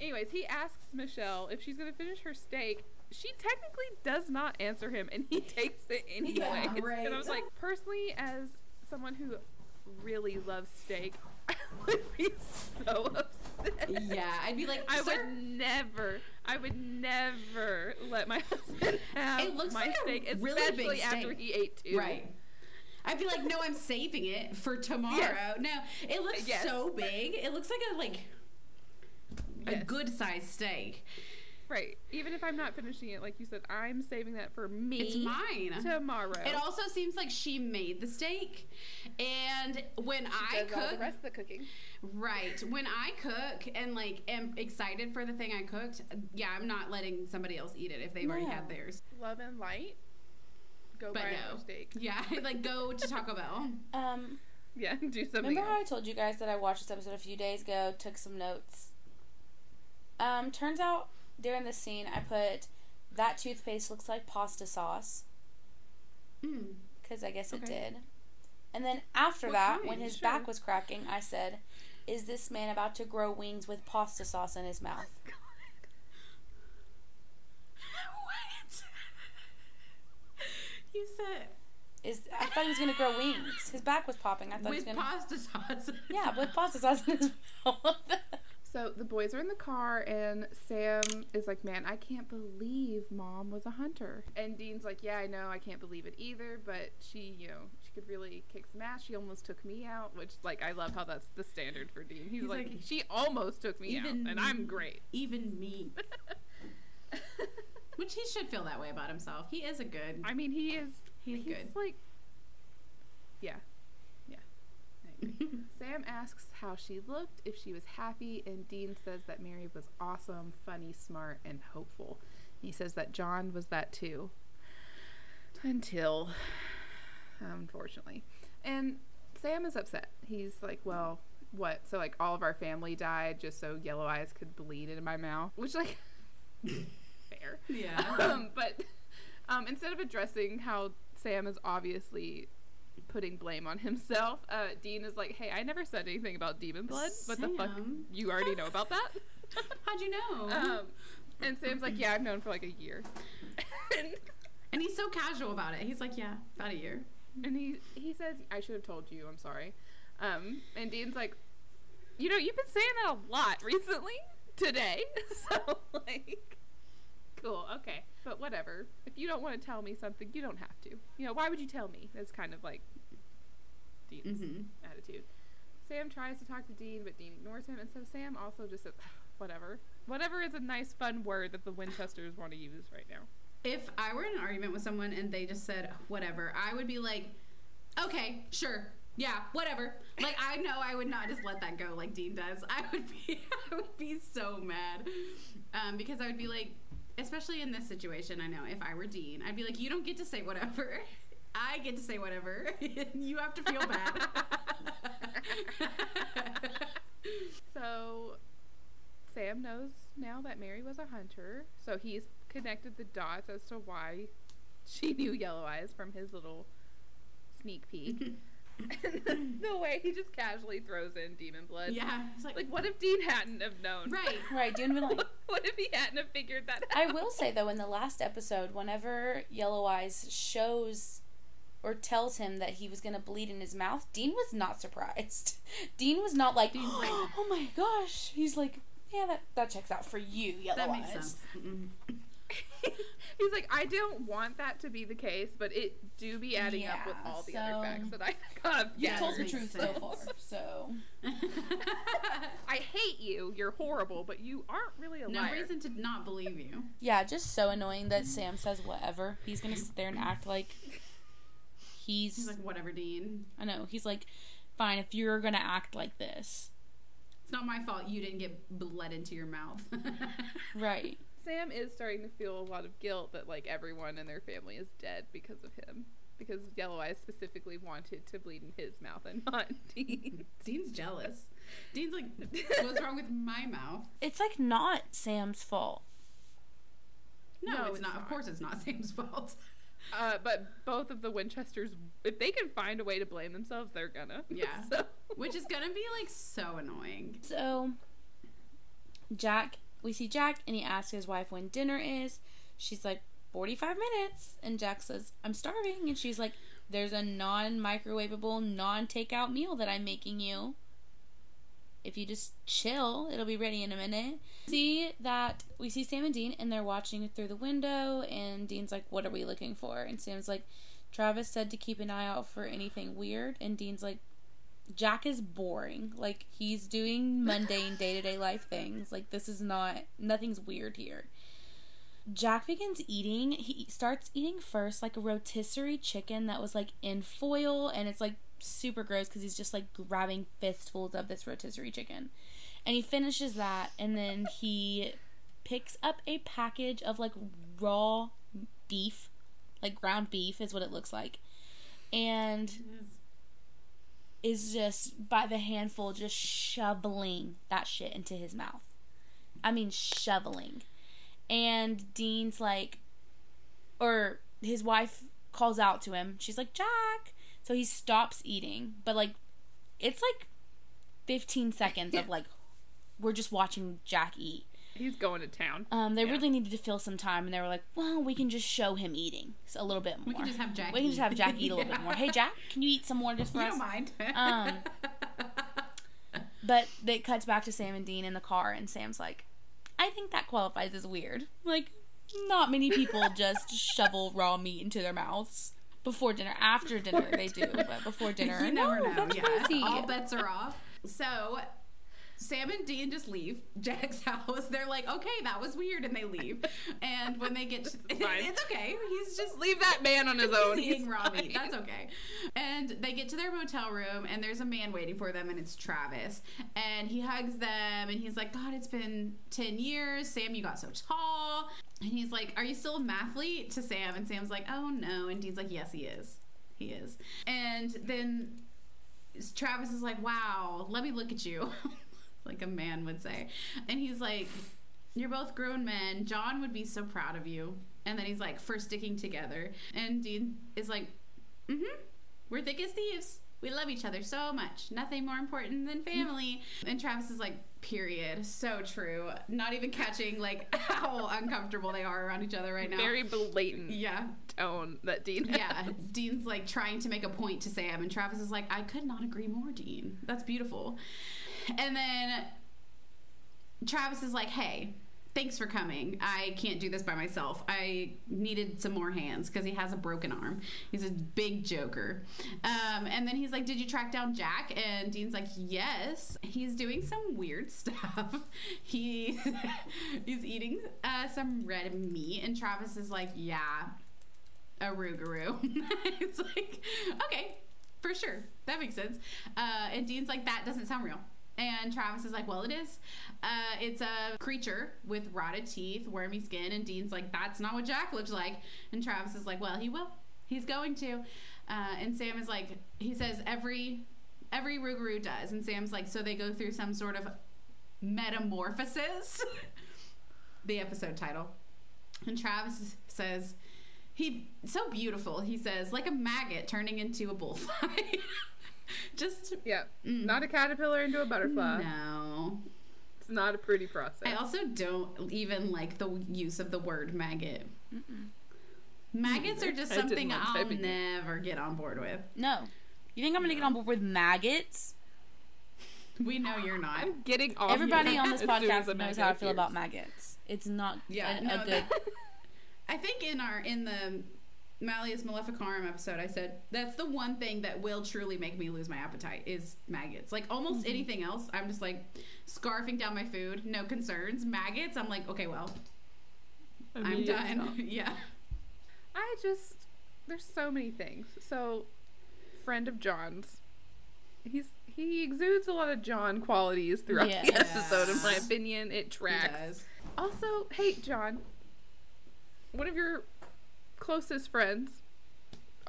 Anyways, he asks Michelle if she's gonna finish her steak. She technically does not answer him, and he takes it anyway. "Great." And I was like, personally, as someone who really loves steak, I would be so upset. yeah, I'd be like, I would never, I would never let my husband have It looks my like a steak, really big especially after steak. he ate two. Right. I'd be like, no, I'm saving it for tomorrow. Yes. No, it looks Yes. so big. It looks like a like a good sized steak. Right. Even if I'm not finishing it, like you said, I'm saving that for me It's mine. tomorrow. It also seems like she made the steak, and when I does all cook, the rest of the cooking. right? When I cook and like am excited for the thing I cooked, yeah, I'm not letting somebody else eat it if they've already had theirs. Love and light. Go But buy no. another steak. Yeah, like go to Taco Bell. Um, Yeah, do something remember how I told you guys that I watched this episode a few days ago, took some notes? Um, turns out during this scene, I put that toothpaste looks like pasta sauce Mm. because I guess it did. And then after What that, kind? when his Sure. back was cracking, I said, "Is this man about to grow wings with pasta sauce in his mouth?" what? you said Is I thought he was gonna grow wings. His back was popping. I thought he was gonna. pasta sauce. yeah, with pasta sauce in his mouth. So the boys are in the car, and Sam is like, "Man, I can't believe Mom was a hunter." And Dean's like, "Yeah, I know. I can't believe it either. But she, you know, she could really kick some ass. She almost took me out, which, like, I love how that's the standard for Dean. He's, He's like, like, she almost took me out, and I'm great." Even me. Which he should feel that way about himself. He is a good. I mean, he is. He's good. like, yeah. Sam asks how she looked, if she was happy, and Dean says that Mary was awesome, funny, smart, and hopeful. He says that John was that too. Until, unfortunately. And Sam is upset. He's like, well, what? So, like, all of our family died just so Yellow Eyes could bleed into my mouth? Which, like, fair. yeah. Um, but um, instead of addressing how Sam is obviously putting blame on himself, uh, Dean is like, "Hey, I never said anything about demon blood. What the fuck? You already know about that?" How'd you know? um, and Sam's like, "Yeah, I've known for like a year." and, and he's so casual about it. He's like, yeah, about a year. and he he says, "I should have told you. I'm sorry." Um, and Dean's like, "You know, you've been saying that a lot recently today, so like." Cool, okay. But whatever. If you don't want to tell me something, you don't have to. You know, why would you tell me? That's kind of like Dean's Mm-hmm. attitude. Sam tries to talk to Dean, but Dean ignores him, and so Sam also just says, whatever. Whatever is a nice, fun word that the Winchesters want to use right now. If I were in an argument with someone and they just said whatever, I would be like, okay, sure, Yeah, whatever. Like I know I would not just let that go like Dean does. I would be I would be so mad. Um, because I would be like especially in this situation, I know if I were Dean, I'd be like, You don't get to say whatever. I get to say whatever. you have to feel bad. So Sam knows now that Mary was a hunter, so he's connected the dots as to why she knew Yellow Eyes from his little sneak peek. and the way he just casually throws in demon blood. yeah. It's like, Like, what if Dean hadn't have known? right. Right, Dean would be like, what if he hadn't have figured that out? I will say though, in the last episode, whenever Yellow Eyes shows or tells him that he was gonna bleed in his mouth, Dean was not surprised. Dean was not like, Dean's like- "Oh my gosh!" He's like, "Yeah, that that checks out for you, Yellow That Eyes." Mm-hmm. Sense. He's like, I don't want that to be the case, but it do be adding up with all the so- other facts that I have. You Yeah, told that the makes truth so far, so I hate you. You're horrible, but you aren't really a no liar. No reason to not believe you. yeah, just so annoying that Sam says whatever. He's gonna sit there and act like he's. He's like, whatever, Dean. I know. He's like, fine if you're gonna act like this, It's not my fault you didn't get bled into your mouth. right? Sam is starting to feel a lot of guilt that like everyone in their family is dead because of him. Because Yellow Eyes specifically wanted to bleed in his mouth and not Dean. Dean's jealous. Dean's like, what's wrong with my mouth? It's like not Sam's fault. No, No, it's, it's not. Of not. course, it's not Sam's fault. Uh, but both of the Winchesters, if they can find a way to blame themselves, they're gonna. Yeah. so, Which is gonna be like so annoying. So, Jack, we see Jack, and he asks his wife when dinner is. She's like, 45 minutes. And Jack says, I'm starving. And she's like, There's a non microwavable, non takeout meal that I'm making you. If you just chill, it'll be ready in a minute. See that we see Sam and Dean, and they're watching through the window. And Dean's like, What are we looking for? And Sam's like, Travis said to keep an eye out for anything weird. And Dean's like, Jack is boring. Like he's doing mundane day to day life things. Like this is not nothing's weird here. Jack begins eating. He starts eating first like a rotisserie chicken that was like in foil and it's like super gross because he's just like grabbing fistfuls of this rotisserie chicken. And he finishes that and then he picks up a package of like raw beef, like ground beef is what it looks like. And is just by the handful just shoveling that shit into his mouth. I mean shoveling. And Dean's like or his wife calls out to him. She's like, "Jack." So he stops eating, but like it's like 15 seconds of like we're just watching Jack eat. He's going to town. Um, they Yeah. really needed to fill some time, and they were like, "Well, we can just show him eating a little bit more. We can just have Jack We can just eat." have Jack eat a little bit more. Hey, Jack, can you eat some more just for You us?" don't mind. Um, But it cuts back to Sam and Dean in the car, and Sam's like, "I think that qualifies as weird. Like, not many people just shovel raw meat into their mouths before dinner. After dinner, they do, but before dinner, you never no, know. That's yeah, crazy. all bets are off. So. Sam and Dean just leave Jack's house. They're like, okay, that was weird, and they leave. And when they get, to, it's okay. He's just Leave that man on his own. He's eating raw meat. That's okay. And they get to their motel room, and there's a man waiting for them, and it's Travis. And he hugs them, and he's like, God, it's been 10 years. Sam, you got so tall. And he's like, Are you still a mathlete? To Sam. And Sam's like, Oh, no. And Dean's like, Yes, he is. He is. And then Travis is like, Wow, let me look at you. Like a man would say. And he's like, You're both grown men. John would be so proud of you. And then he's like, For sticking together. And Dean is like, Mm hmm. We're thick as thieves. We love each other so much. Nothing more important than family. And Travis is like, period. So true. Not even catching like how uncomfortable they are around each other right now. Very blatant yeah. tone that Dean Yeah. has. Dean's like trying to make a point to Sam, and Travis is like, I could not agree more, Dean. That's beautiful. And then Travis is like, hey, thanks for coming. I can't do this by myself. I needed some more hands because he has a broken arm. He's a big joker. Um, and then he's like, Did you track down Jack? And Dean's like, Yes. He's doing some weird stuff. he he's eating uh, some red meat. And Travis is like, Yeah, a Rougarou. it's like, okay, for sure. That makes sense. Uh, and Dean's like, that doesn't sound real. And Travis is like, well, it is. Uh, it's a creature with rotted teeth, wormy skin. And Dean's like, that's not what Jack looks like. And Travis is like, well, he will. He's going to. Uh, and Sam is like, he says every every Rougarou does. And Sam's like, so they go through some sort of metamorphosis. the episode title. And Travis says, he so beautiful. He says, like a maggot turning into a bullfly. Just Yeah. Mm. Not a caterpillar into a butterfly. no. It's not a pretty process. I also don't even like the use of the word maggot. Maggots are just something like I'll typing it. never get on board with. No. You think I'm gonna get on board with maggots? We know you're not. I'm getting off Everybody here on this as soon as podcast the knows how I feel appears. about maggots. It's not Yeah, a, no, a good. that- I think in our in the Malleus Maleficarum episode, I said that's the one thing that will truly make me lose my appetite is maggots. Like almost Mm-hmm. anything else, I'm just like scarfing down my food, no concerns. Maggots, I'm like, okay, well, I'm done. yeah. I just there's so many things. So, friend of John's, he's he exudes a lot of John qualities throughout the episode. In my opinion, it tracks. does. Also, hey John, one of your closest friends.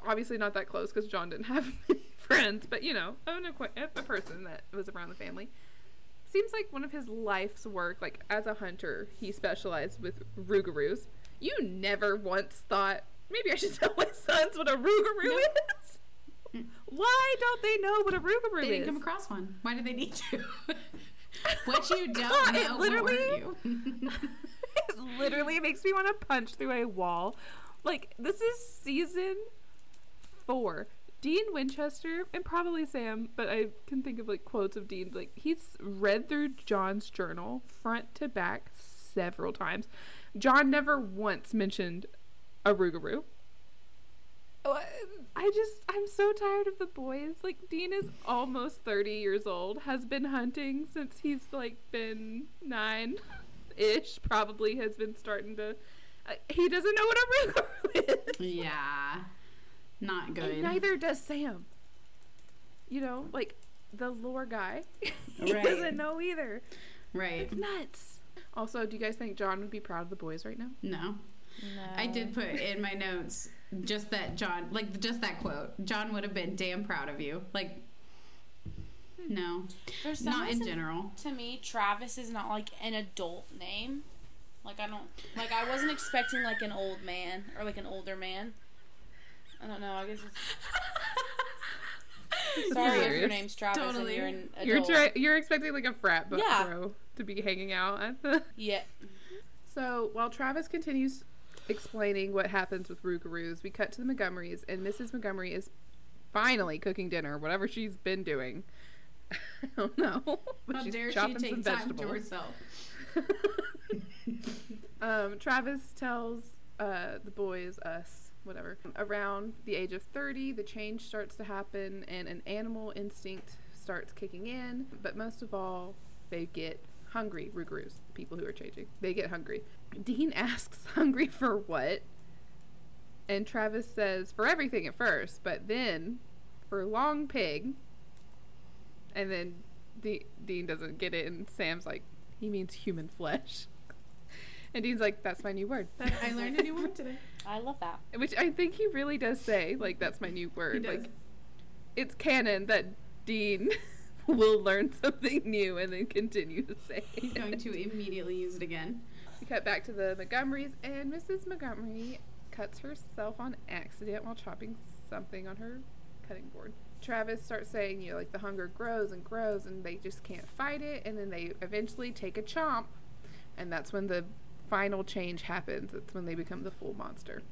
Obviously, not that close because John didn't have many friends, but you know, a person that was around the family. Seems like one of his life's work, like as a hunter, he specialized with Rougarous. You never once thought maybe I should tell my sons what a Rougarou is. Why don't they know what a Rougarou They didn't is? come across one. Why do they need to? what you don't God, it know, won't literally- it literally makes me want to punch through a wall. Like this is season four. Dean Winchester and probably Sam, but I can think of like quotes of Dean. Like he's read through John's journal front to back several times. John never once mentioned a Rougarou. Oh, I just I'm so tired of the boys. Like Dean is almost 30 years old, has been hunting since he's like been 9 ish, probably has been starting to he doesn't know what a Rougarou is. yeah. Not good. And neither does Sam. You know, like the lore guy. he Right. doesn't know either. right. It's nuts. Also, do you guys think John would be proud of the boys right now? No. No. I did put in my notes just that John, like just that quote. John would have been damn proud of you. Like, hmm. no, For some not in general. To me, Travis is not like an adult name. Like I don't like I wasn't expecting like an old man or like an older man. I don't know. I guess it's sorry if your name's Travis Totally. and you're an adult. You're try- you're expecting like a frat bu- Yeah. bro to be hanging out at the. yeah. So while Travis continues explaining what happens with Rougarous, we cut to the Montgomerys, and Mrs. Montgomery is finally cooking dinner, whatever she's been doing. I don't know. But How she's dare she chopping some take time to herself? um, Travis tells uh, the boys, us, whatever, around the age of 30, the change starts to happen and an animal instinct starts kicking in. But most of all, they get hungry, Rougarous, people who are changing. They get hungry. Dean asks, hungry for what? And Travis says, for everything at first, but then for long pig. And then De- Dean doesn't get it, and Sam's like, he means human flesh. And Dean's like, that's my new word. I learned a new word today. I love that. Which I think he really does say, like, that's my new word. does. Like, it's canon that Dean will learn something new and then continue to say He's it. going to immediately use it again. We cut back to the Montgomerys, and Mrs. Montgomery cuts herself on accident while chopping something on her cutting board. Travis starts saying, you know, like the hunger grows and grows, and they just can't fight it, and then they eventually take a chomp, and that's when the final change happens. That's when they become the full monster.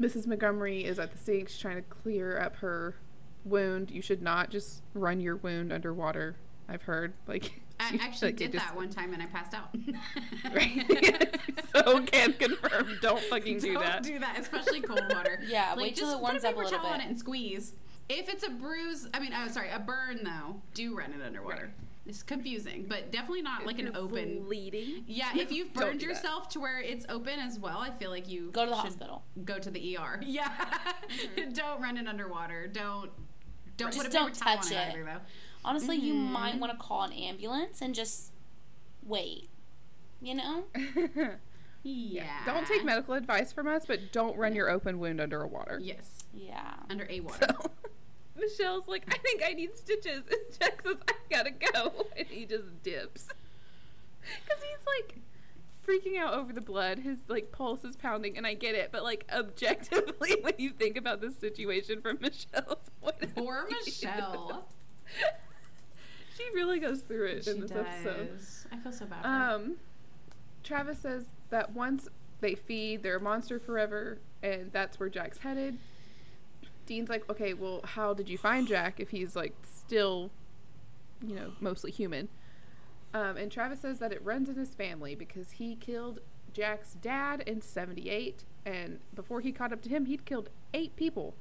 Mrs. Montgomery is at the sink. She's trying to clear up her wound. You should not just run your wound underwater. I've heard. Like I actually like, it did just- that one time and I passed out. Right. so can confirm. Don't fucking do that. Don't that. do that, especially cold water. Yeah, like, wait till just it warms put a up a paper little towel on it and squeeze. If it's a bruise, I mean, oh, sorry, a burn though, do run it underwater. Right. It's confusing, but definitely not like an you're open. bleeding. Yeah, if you've burned do that. yourself to where it's open as well, I feel like you Go to the should hospital. Go to the ER. Yeah, don't run it underwater. Don't Don't Just put a don't towel touch on it, it. either, though. Honestly, you Mhm. might want to call an ambulance and just wait. You know? Yeah. Don't take medical advice from us, but don't run your open wound under a water. Yes. Yeah. Under a water. So Michelle's like, I think I need stitches. And Jack says, I gotta go. And he just dips. Because he's like freaking out over the blood. His like pulse is pounding, and I get it. But like objectively, when you think about this situation from Michelle's point of Poor Michelle. she really goes through it She in this episode. I feel so bad for her. Um, Travis says that once they feed, they're a monster forever, and that's where Jack's headed. Dean's like, okay, well, how did you find Jack if he's like still, you know, mostly human? Um, and Travis says that it runs in his family because he killed Jack's dad in '78, and before he caught up to him, he'd killed eight people.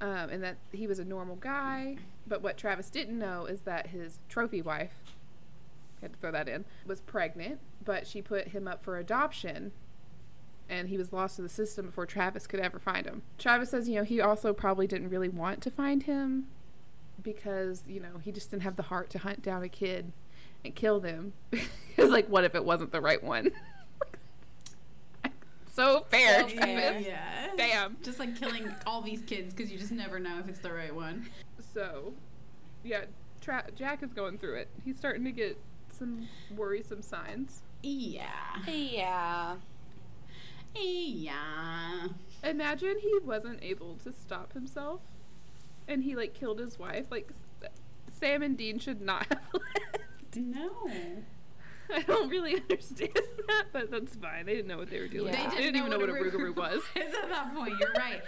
Um, and that he was a normal guy. But what Travis didn't know is that his trophy wife, had to throw that in, was pregnant, but she put him up for adoption and he was lost to the system before Travis could ever find him. Travis says, you know, he also probably didn't really want to find him because, you know, he just didn't have the heart to hunt down a kid and kill them. he was like, what if it wasn't the right one? so fair. So fair. Travis. yeah. Damn. Just like killing all these kids because you just never know if it's the right one. So, yeah, Tra- Jack is going through it. He's starting to get some worrisome signs. Yeah. Yeah. Yeah. Imagine he wasn't able to stop himself and he like killed his wife. Like Sam and Dean should not have left. No. I don't really understand that, but that's fine. They didn't know what they were doing. Yeah. They didn't, even know what a Rougarou was. At that point, you're right.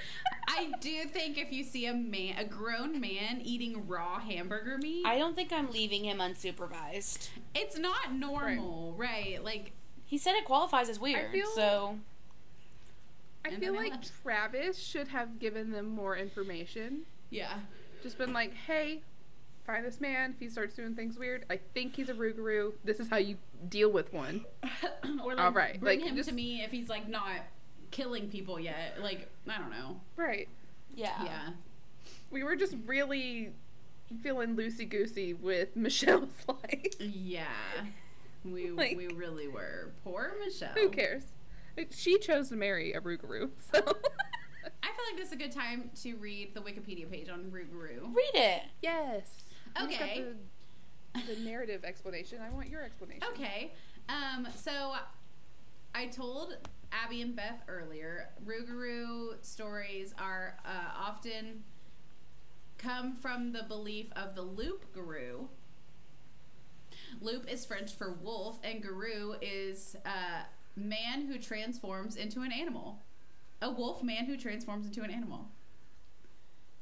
I do think if you see a man, a grown man eating raw hamburger meat, I don't think I'm leaving him unsupervised. it's not normal, right? Like, He said it qualifies as weird, feel- so I And feel then like left. Travis should have given them more information. yeah, Just been like, hey, find this man. If he starts doing things weird, I think he's a Rougarou. This is how you deal with one. or like All right, bring like, him just- to me if he's like not killing people yet. Like, I don't know. Right. yeah. Yeah, We were just really feeling loosey goosey with Michelle's life. yeah. We Like- we really were. Poor Michelle. Who cares? Like, She chose to marry a Rougarou, so. I feel like this is a good time to read the Wikipedia page on Rougarou. Read it. yes. You just got Okay. The, the narrative explanation. I want your explanation. Okay. Um, so I told Abby and Beth earlier, Rougarou stories are uh, often come from the belief of the loup guru. Loup is French for wolf, and guru is uh, man who transforms into an animal. A wolf man who transforms into an animal.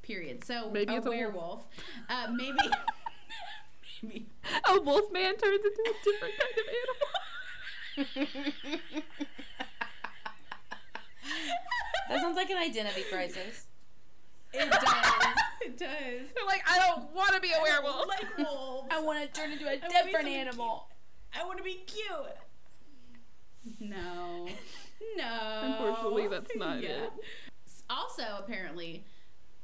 Period. So Maybe a it's a wolf. werewolf. Uh, maybe. maybe. A wolf man turns into a different kind of animal. That sounds like an identity crisis. It does. it does. They're like, I don't want to be a werewolf. like wolves. I want to turn into a different something animal. I want to be cute. No. No. Unfortunately, that's not it. Also, apparently,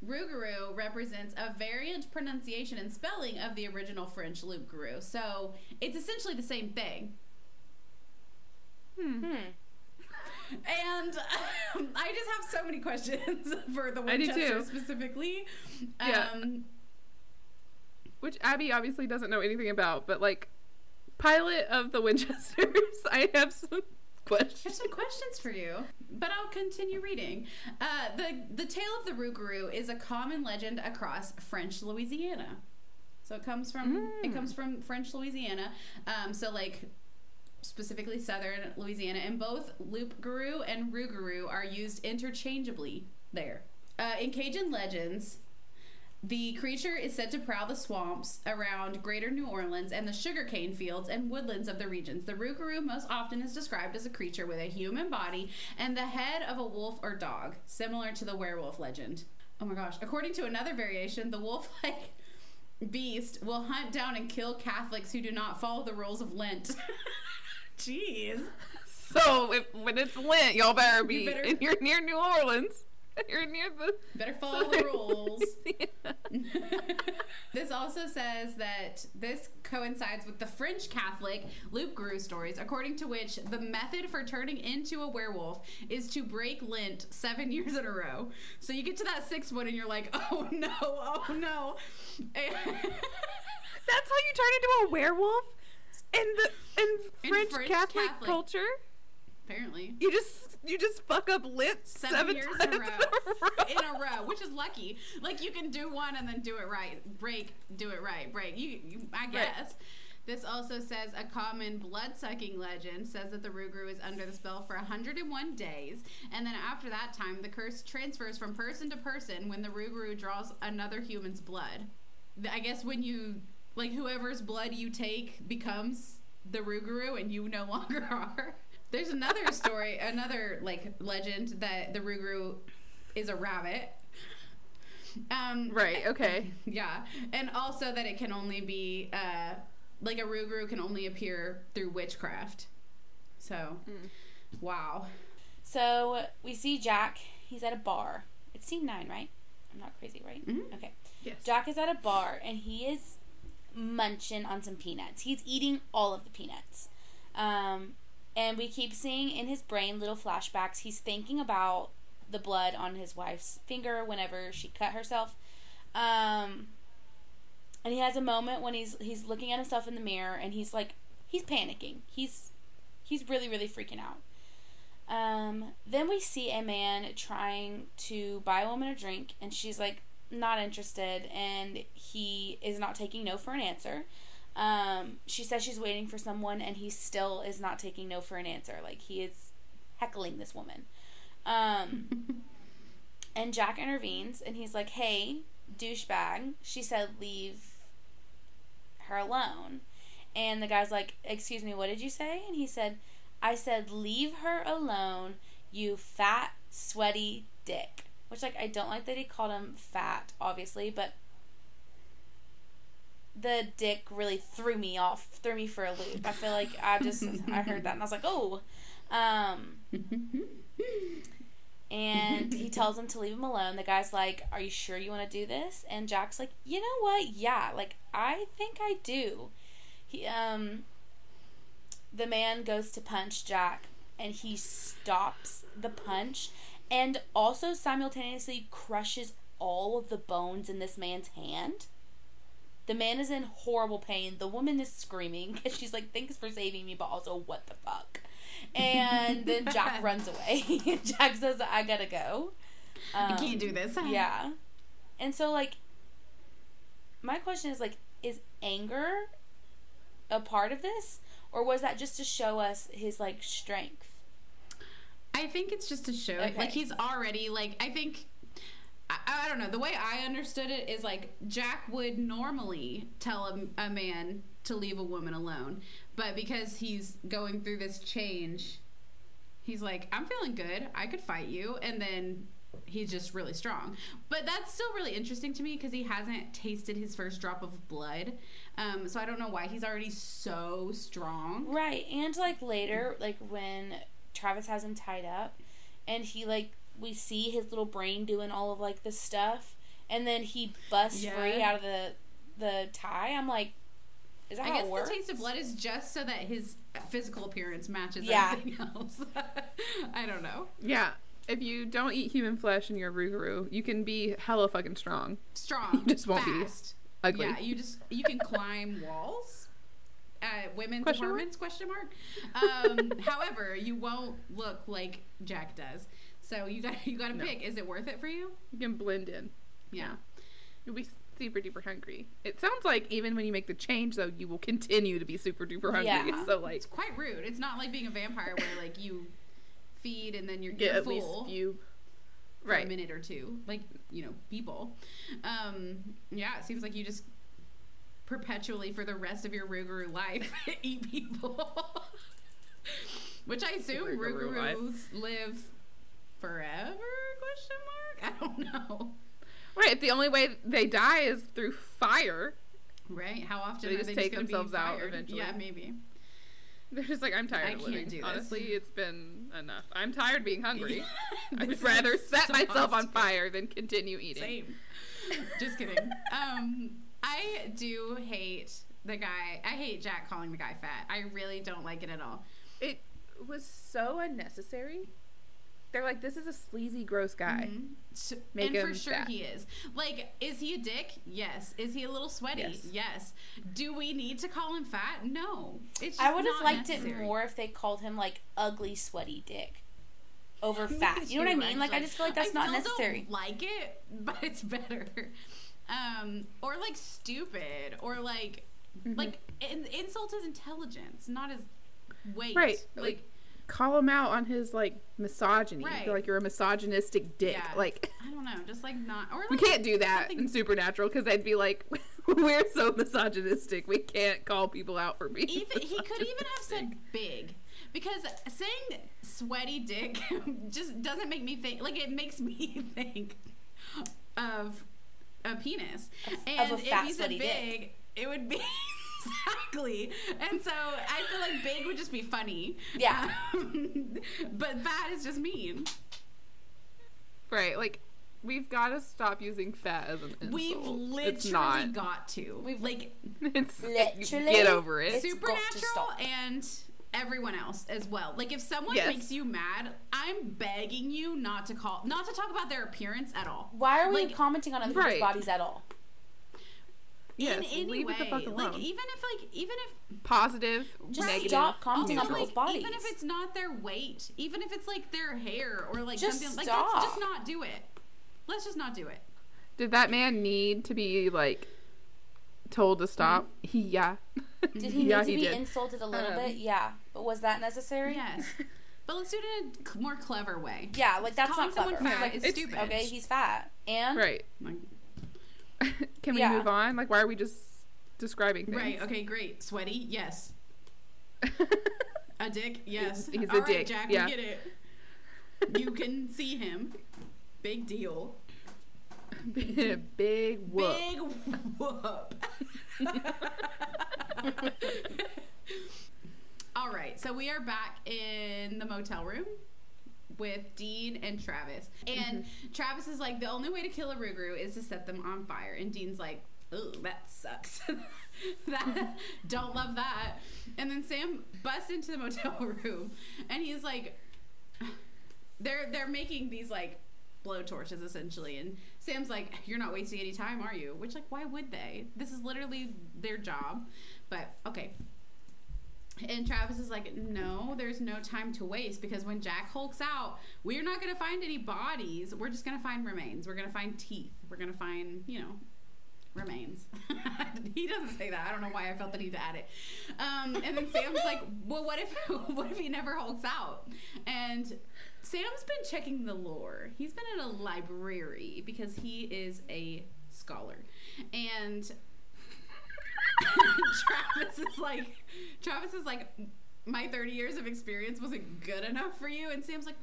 Rougarou represents a variant pronunciation and spelling of the original French loup garou. So it's essentially the same thing. Hmm. Hmm. And um, I just have so many questions for the I do Winchester too. specifically. Yeah. Um, Which Abby obviously doesn't know anything about, but like, pilot of the Winchesters, I have some questions. I have some questions for you, but I'll continue reading. Uh, the The tale of the Rougarou is a common legend across French Louisiana. So it comes from it Mm. comes from French Louisiana. Um, so like specifically southern Louisiana, and both loup garou and rougarou are used interchangeably there. Uh, in Cajun legends, the creature is said to prowl the swamps around greater New Orleans and the sugarcane fields and woodlands of the regions. The rougarou most often is described as a creature with a human body and the head of a wolf or dog, similar to the werewolf legend. Oh my gosh. According to another variation, the wolf like beast will hunt down and kill Catholics who do not follow the rules of Lent. Jeez. So if, when it's Lent, y'all better be better- and you're near New Orleans. You're near the. Better follow the rules. this also says that this coincides with the French Catholic loup garou stories, according to which the method for turning into a werewolf is to break Lent seven years in a row. So you get to that sixth one and you're like, oh no, oh no. And- That's how you turn into a werewolf in the in In French, French Catholic, Catholic. culture. Apparently. You just you just fuck up Lent Seven, seven, years times in a row. in a row, which is lucky. Like you can do one and then do it right. Break, do it right. Break. You, you I guess. This also says a common blood sucking legend says that the Rugru is under the spell for 101 days, and then after that time, the curse transfers from person to person when the Rugru draws another human's blood. I guess when you, like, whoever's blood you take becomes the Rougarou and you no longer are. There's another story, another, like, legend that the Rougarou is a rabbit. Um, Right. Okay. yeah, and also that it can only be uh, like a Rugru can only appear through witchcraft. So, wow. So we see Jack. He's at a bar. It's scene nine, right? I'm not crazy, right? Mhm. Okay. Yes. Jack is at a bar and he is munching on some peanuts. He's eating all of the peanuts. Um, and we keep seeing in his brain little flashbacks. He's thinking about the blood on his wife's finger whenever she cut herself. Um, and he has a moment when he's he's looking at himself in the mirror and he's like he's panicking. He's he's really really freaking out. Um, then we see a man trying to buy a woman a drink, and she's like not interested, and he is not taking no for an answer. Um, she says she's waiting for someone, and he still is not taking no for an answer. Like he is heckling this woman. Um, and Jack intervenes, and he's like, "Hey, douchebag," she said, "Leave her alone." And the guy's like, "Excuse me, what did you say?" And he said, I said, leave her alone, you fat, sweaty dick. Which, like, I don't like that he called him fat, obviously, but the dick really threw me off, threw me for a loop. I feel like I just, I heard that and I was like, oh. Um, and he tells him to leave him alone. The guy's like, Are you sure you want to do this? And Jack's like, You know what? Yeah, like, I think I do. He, um, the man goes to punch Jack and he stops the punch and also simultaneously crushes all of the bones in this man's hand. The man is in horrible pain. The woman is screaming because she's like, Thanks for saving me, but also, what the fuck? And then Jack runs away. Jack says, I gotta go. I Um, can't do this. yeah. And so, like, my question is, like, is anger a part of this? Or was that just to show us his, like, strength? I think it's just to show, Okay. like he's already like. I think I, I don't know. The way I understood it is like Jack would normally tell a, a man to leave a woman alone, but because he's going through this change, he's like, "I'm feeling good. I could fight you," and then he's just really strong. But that's still really interesting to me because he hasn't tasted his first drop of blood, um, so I don't know why he's already so strong. Right. And, like, later, like, when Travis has him tied up and he, like, we see his little brain doing all of, like, the stuff and then he busts Yeah. free out of the the tie. I'm like, is that I how guess it works? the taste of blood is just so that his physical appearance matches Yeah. everything else. I don't know. Yeah. If you don't eat human flesh and you're a Rougarou, you can be hella fucking strong. Strong, You just won't be fast. Ugly. Yeah, you just you can climb walls. Uh, women's Question mark? performance question mark. Um, however, you won't look like Jack does. So you got you got to No. pick. Is it worth it for you? You can blend in. Yeah. You'll be super duper hungry. It sounds like even when you make the change, though, you will continue to be super duper hungry. Yeah. So like, It's quite rude. It's not like being a vampire where like you feed and then you're, get at full. least few. for a minute or two, like you know, people. Um, yeah, it seems like you just perpetually for the rest of your Rougarou life eat people, which I assume life. Live forever? Question mark. I don't know. Right. The only way they die is through fire. Right? How often They are just they take just themselves be out fired? eventually. Yeah, maybe. They're just like, I'm tired I of can't living. do this. Honestly, it's been enough. I'm tired of being hungry. I'd rather set myself on fire than continue eating. Same. Just kidding. Um, I do hate the guy. I hate Jack calling the guy fat. I really don't like it at all. It was so unnecessary. They're like, this is a sleazy, gross guy. Mhm. So- Make and for sure fat. he is. Like, is he a dick? Yes. Is he a little sweaty? Yes. Yes. Do we need to call him fat? No. It's I just would have liked necessary. it more if they called him like ugly, sweaty dick over fat. You know what I mean? Like I just feel like that's I not still necessary. Don't like it, but it's better. Um, or like stupid, or like Mm-hmm. like in, insult his intelligence, not his weight. Right, Like, like, Call him out on his like misogyny. Right. Feel like you're a misogynistic dick. Yeah. Like I don't know, just like not. Or we can't do that something- in Supernatural because I'd be like, we're so misogynistic. We can't call people out for being. even he could even have said big because saying sweaty dick just doesn't make me think like it makes me think of a penis and of a if fat, he said big dick. it would be exactly and so i feel like big would just be funny Yeah. Um, but fat is just mean Right, like we've got to stop using fat as an insult. we've it's literally not. got to We've- like It's Literally, get over it. it's- supernatural and everyone else as well. Like if someone Yes. makes you mad, I'm begging you not to call not to talk about their appearance at all. Why are we Like, commenting on other right. people's bodies at all? Yes, in any leave way. it the fuck alone. Like even if like even if Positive, Just negative, stop commenting on also, neutral. people's like, bodies. even if it's not their weight, even if it's like their hair or like Just something like stop. let's just not do it. Let's just not do it. Did that man need to be like told to stop? He yeah. Did he yeah, need to he be did. insulted a little Um, bit? Yeah. But was that necessary? Yes. But let's do it in a more clever way. Yeah, like that's Calling not someone clever. fat Like, is it's- stupid. okay, he's fat. And right. Like, Can we Yeah. move on? Like, why are we just describing things? right. Okay. Great. Sweaty. Yes. A dick. Yes. He's a All right, dick, Jack. yeah. We get it. You can see him. Big deal. Big whoop. Big whoop. All right, so we are back in the motel room with Dean and Travis. And mm-hmm. Travis is like, the only way to kill a Rougarou is to set them on fire. And Dean's like, oh, that sucks. that, don't love that. And then Sam busts into the motel room and he's like, they're they're making these like blow torches essentially and sam's like you're not wasting any time are you which like why would they this is literally their job but okay and travis is like no there's no time to waste because when jack hulks out we're not going to find any bodies we're just going to find remains we're going to find teeth we're going to find you know remains. he doesn't say that. I don't know why I felt the need to add it. Um, and then Sam's like, "Well, what if what if he never hulks out?" And Sam's been checking the lore. He's been at a library because he is a scholar, and Travis is like, Travis is like, my 30 years of experience wasn't good enough for you, and Sam's like.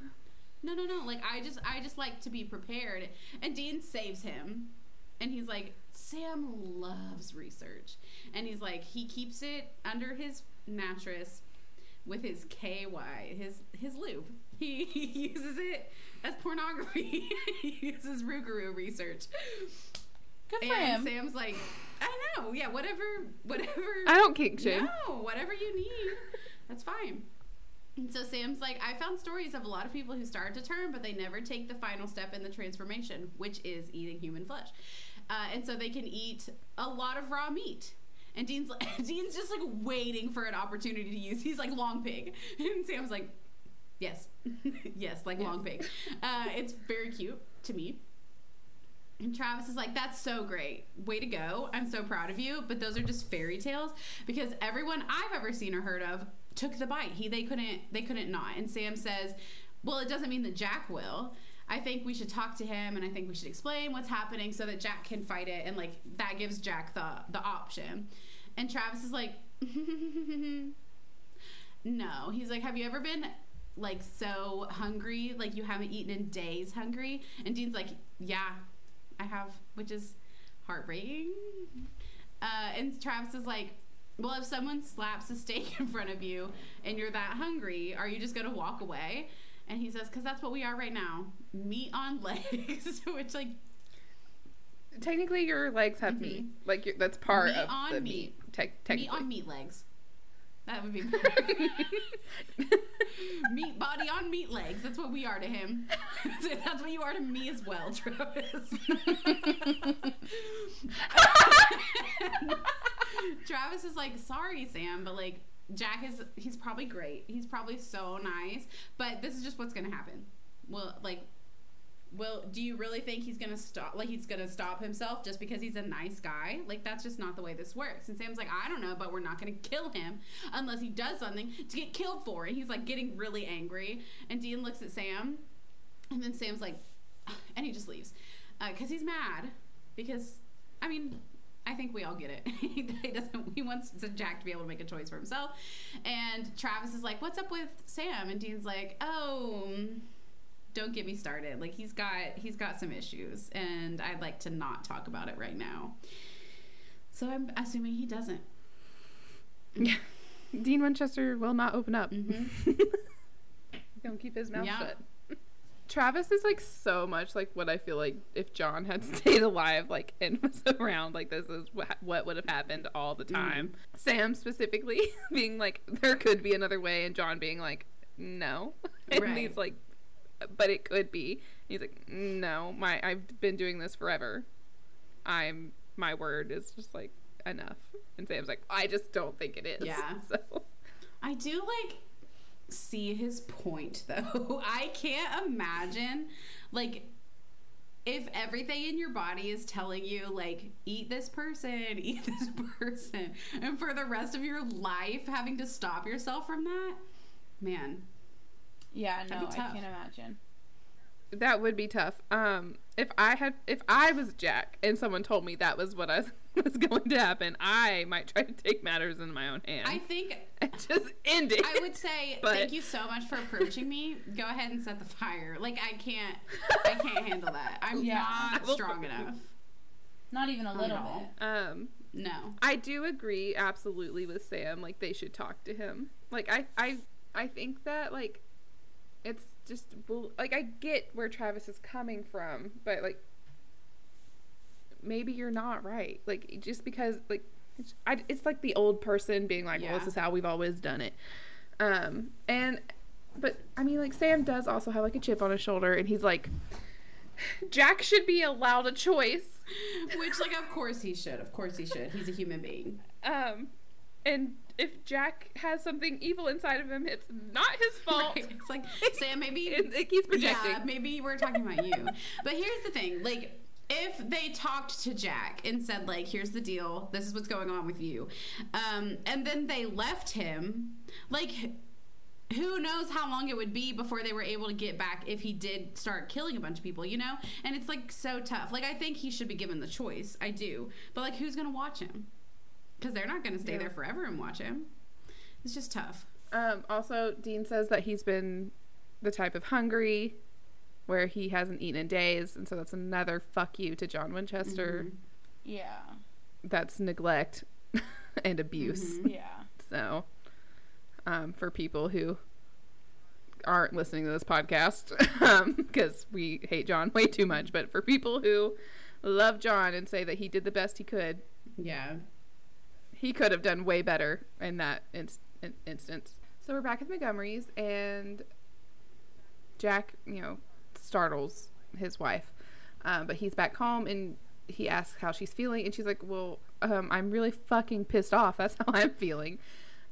No, no, no. Like I just I just like to be prepared. And Dean saves him and he's like sam loves research and he's like he keeps it under his mattress with his ky his his lube he, he uses it as pornography he uses Rougarou research good for and him. sam's like i know yeah whatever whatever I don't kink shame. no, whatever you need. That's fine. And so Sam's like, I found stories of a lot of people who start to turn, but they never take the final step in the transformation, which is eating human flesh. Uh, and so they can eat a lot of raw meat. And Dean's like, Dean's just like waiting for an opportunity to use. He's like long pig, and Sam's like, yes, yes, like long pig. Uh, it's very cute to me. And Travis is like, that's so great. Way to go. I'm so proud of you. But those are just fairy tales because everyone I've ever seen or heard of took the bite. He they couldn't they couldn't not. And Sam says, Well, it doesn't mean that Jack will. I think we should talk to him and I think we should explain what's happening so that Jack can fight it and like that gives Jack the the option. And Travis is like No. He's like, Have you ever been like so hungry, like you haven't eaten in days hungry? And Dean's like, Yeah, I have, which is heartbreaking. Uh, and Travis is like, well, if someone slaps a steak in front of you and you're that hungry, are you just going to walk away? And he says, because that's what we are right now meat on legs, which, like, Technically, your legs have meat. Like you're, that's part Mm-hmm. Meat of on the meat. meat. Te- meat on meat legs. That would be meat body on meat legs. That's what we are to him. That's what you are to me as well, Travis. Travis is like, sorry, Sam, but like Jack is he's probably great. He's probably so nice. But this is just what's gonna happen. Well, like well, do you really think he's gonna stop? Like he's gonna stop himself just because he's a nice guy? Like that's just not the way this works. And Sam's like, I don't know, but we're not gonna kill him unless he does something to get killed for. And he's like getting really angry. And Dean looks at Sam, and then Sam's like, and he just leaves uh, because he's mad. Because I mean, I think we all get it. he doesn't. He wants Jack to be able to make a choice for himself. And Travis is like, "What's up with Sam?" And Dean's like, "Oh." Don't get me started. Like he's got he's got some issues, and I'd like to not talk about it right now. So I'm assuming he doesn't. Yeah. Dean Winchester will not open up. Mm-hmm. Don't keep his mouth Yeah. shut. Travis is like so much like what I feel like if John had stayed alive, like and was around, like this is what, what would have happened all the time. Sam specifically being like, there could be another way, and John being like, no, and Right. he's like, but it could be. He's like, no, my I've been doing this forever. I'm my word is just like enough. And Sam's like, I just don't think it is. Yeah. So I do like see his point though. I can't imagine like if everything in your body is telling you like eat this person, eat this person, and for the rest of your life having to stop yourself from that, man. Yeah, no, I can't imagine. that would be tough. Um, if I had, if I was Jack and someone told me that was what I was, was going to happen, I might try to take matters in my own hands I think and just end it. I would say But- thank you so much for approaching me. Go ahead and set the fire. Like I can't, I can't handle that. I'm Yeah. not strong enough. Not even a little at bit. Um, No. I do agree absolutely with Sam. Like they should talk to him. Like I, I, I think that like it's just like I get where Travis is coming from, but like maybe you're not right. Like just because like it's, I, it's like the old person being like, well, this is how we've always done it. Um, and but I mean, like Sam does also have like a chip on his shoulder, and he's like, Jack should be allowed a choice. Which, like, of course he should. Of course he should. He's a human being. Um, and if Jack has something evil inside of him, it's not his fault. Right. It's like Sam. Maybe It, it keeps projecting. Yeah, maybe we're talking about you. But here's the thing, like. If they talked to Jack and said, like, here's the deal, this is what's going on with you, um, and then they left him, like, who knows how long it would be before they were able to get back if he did start killing a bunch of people, you know? And it's like so tough. Like, I think he should be given the choice. I do. But, like, who's going to watch him? Because they're not going to stay Yeah. there forever and watch him. It's just tough. Um, also, Dean says that he's been the type of hungry where he hasn't eaten in days, and so that's another fuck you to John Winchester. Mhm. Yeah. That's neglect and abuse. Mhm. Yeah. So, um, for people who aren't listening to this podcast, because we hate John way too much, but for people who love John and say that he did the best he could, Yeah. He could have done way better in that inst- in- instance. So we're back at Montgomery's, and Jack, you know, startles his wife, um, but he's back home, and he asks how she's feeling, and she's like, "Well, um, I'm really fucking pissed off. That's how I'm feeling."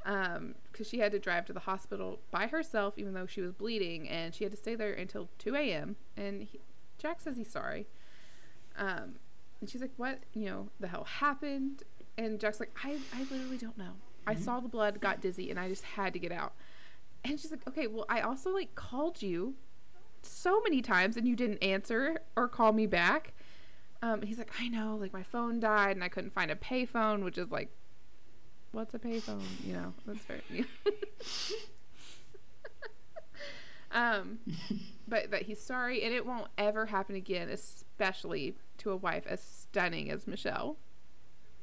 Because she had to drive to the hospital by herself, even though she was bleeding, and she had to stay there until 2 a.m. And he, Jack says he's sorry. Um, and she's like, "What? You know, the hell happened?" And Jack's like, "I, I literally don't know. I saw the blood, got dizzy, and I just had to get out." And she's like, "Okay, well, I also like called you so many times, and you didn't answer or call me back." Um, he's like, "I know, like my phone died, and I couldn't find a payphone, which is like, what's a payphone? You know, that's very." um, but that he's sorry, and it won't ever happen again, especially to a wife as stunning as Michelle.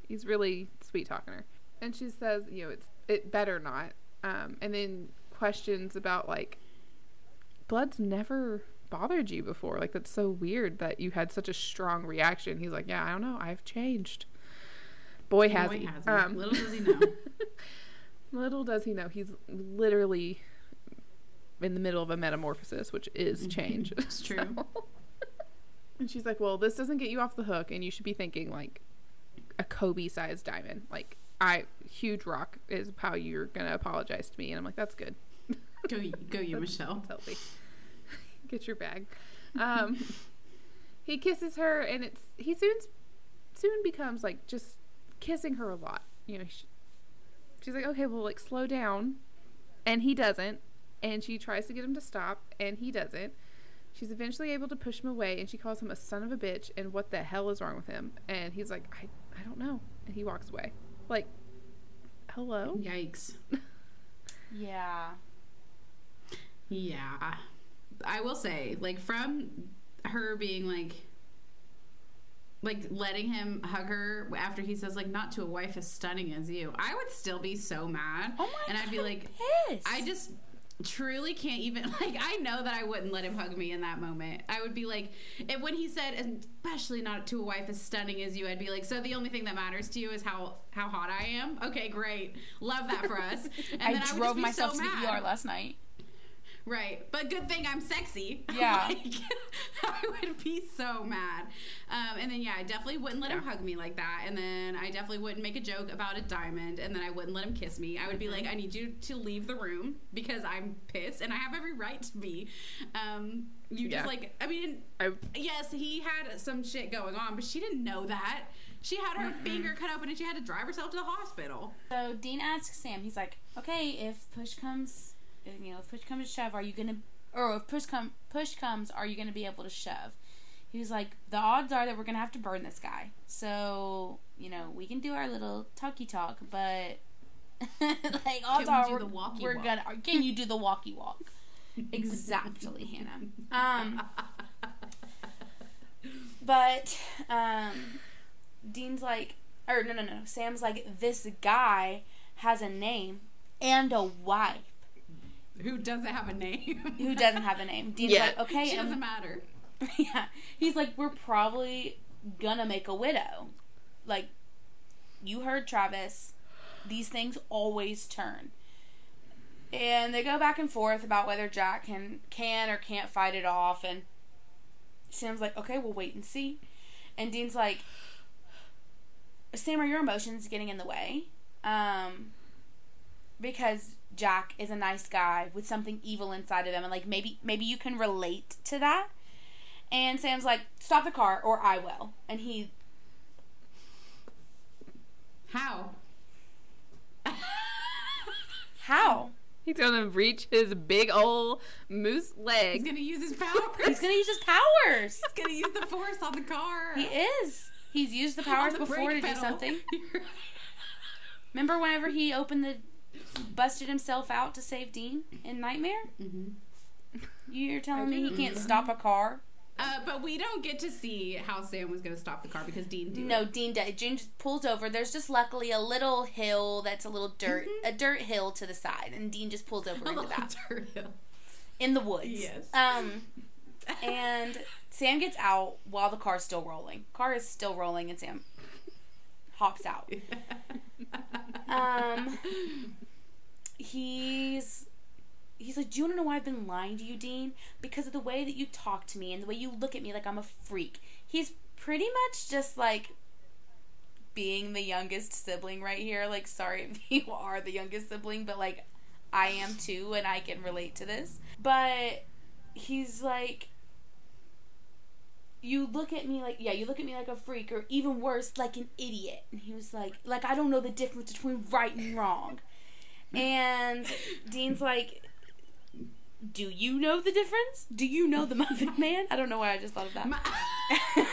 He's really sweet talking her. and she says, you know, it's it better not. Um, and then questions about like blood's never bothered you before. Like that's so weird that you had such a strong reaction. He's like, yeah, I don't know, I've changed. Boy has Boy he. has. Um, Little does he know. little does he know he's literally in the middle of a metamorphosis, which is change. It's true. So- and she's like, "Well, this doesn't get you off the hook, and you should be thinking like a Kobe-sized diamond. Like, I huge rock is how you're gonna apologize to me." And I'm like, "That's good. Go, you- go you, Michelle. That's healthy. Get your bag." Um, he kisses her, and it's he soon soon becomes like just kissing her a lot. You know, she, she's like, "Okay, well, like slow down," and he doesn't. And she tries to get him to stop, and he doesn't. She's eventually able to push him away, and she calls him a son of a bitch. And what the hell is wrong with him? And he's like, "I I don't know," and he walks away. Like, hello. Yikes. Yeah. Yeah. I will say, like, from her being like, like letting him hug her after he says like not to a wife as stunning as you i would still be so mad Oh my and i'd be like pissed. i just truly can't even like i know that i wouldn't let him hug me in that moment i would be like and when he said especially not to a wife as stunning as you i'd be like so the only thing that matters to you is how how hot i am okay great love that for us and I then would drove be myself so to the mad. ER last night. Right, but good thing I'm sexy. Yeah. Like, I would be so mad. Um, and then yeah, I definitely wouldn't let him hug me like that. And then I definitely wouldn't make a joke about a diamond. And then I wouldn't let him kiss me. I would be like, I need you to leave the room because I'm pissed and I have every right to be. Um, you Yeah. just like, I mean, I yes, he had some shit going on, but she didn't know that. She had her finger cut open and she had to drive herself to the hospital. So Dean asks Sam, he's like, "Okay, if push comes, if, you know, if push comes to shove, are you gonna, or if push come push comes, are you gonna be able to shove?" He was like, "The odds are that we're gonna have to burn this guy. So you know, we can do our little talky talk, but like odds we are we're, the walkie we're walk?" gonna. Can you do the walkie walk? exactly, Hannah. Um, but um, Dean's like, or no, no, no. Sam's like, this guy has a name and a wife Who doesn't have a name? who doesn't have a name. Dean's Yeah. like, okay, she doesn't matter. yeah. He's like, we're probably gonna make a widow. Like, you heard Travis. These things always turn. And they go back and forth about whether Jack can can or can't fight it off. And Sam's like, okay, we'll wait and see. And Dean's like, Sam, are your emotions getting in the way? Um, because Jack is a nice guy with something evil inside of him, and like maybe maybe you can relate to that. And Sam's like, stop the car or I will. And he How? how? he's gonna reach his big old moose leg. He's gonna use his powers. He's gonna use his powers. He's gonna use the force on the car. He is. He's used the powers the before brake to do something. Remember whenever he opened the busted himself out to save Dean in Nightmare? Mhm. You're telling me he can't stop a car? Uh, but we don't get to see how Sam was gonna stop the car because Dean did. No, Dean does. Dean just pulls over. There's just luckily a little hill that's a little dirt, a dirt hill to the side, and Dean just pulls over A into little that turtle. in the woods. Yes. Um, and Sam gets out while the car's still rolling. Car is still rolling, and Sam hops out. Um, he's he's like, "Do you want to know why I've been lying to you, Dean? Because of the way that you talk to me and the way you look at me like I'm a freak." He's pretty much just like being the youngest sibling right here. Like, sorry if you are the youngest sibling, but like I am too, and I can relate to this. But he's like, you look at me like, yeah, you look at me like a freak, or even worse, like an idiot. And he was like, like I don't know the difference between right and wrong. And Dean's like, do you know the difference? Do you know the Muffin Man? I don't know why I just thought of that. My,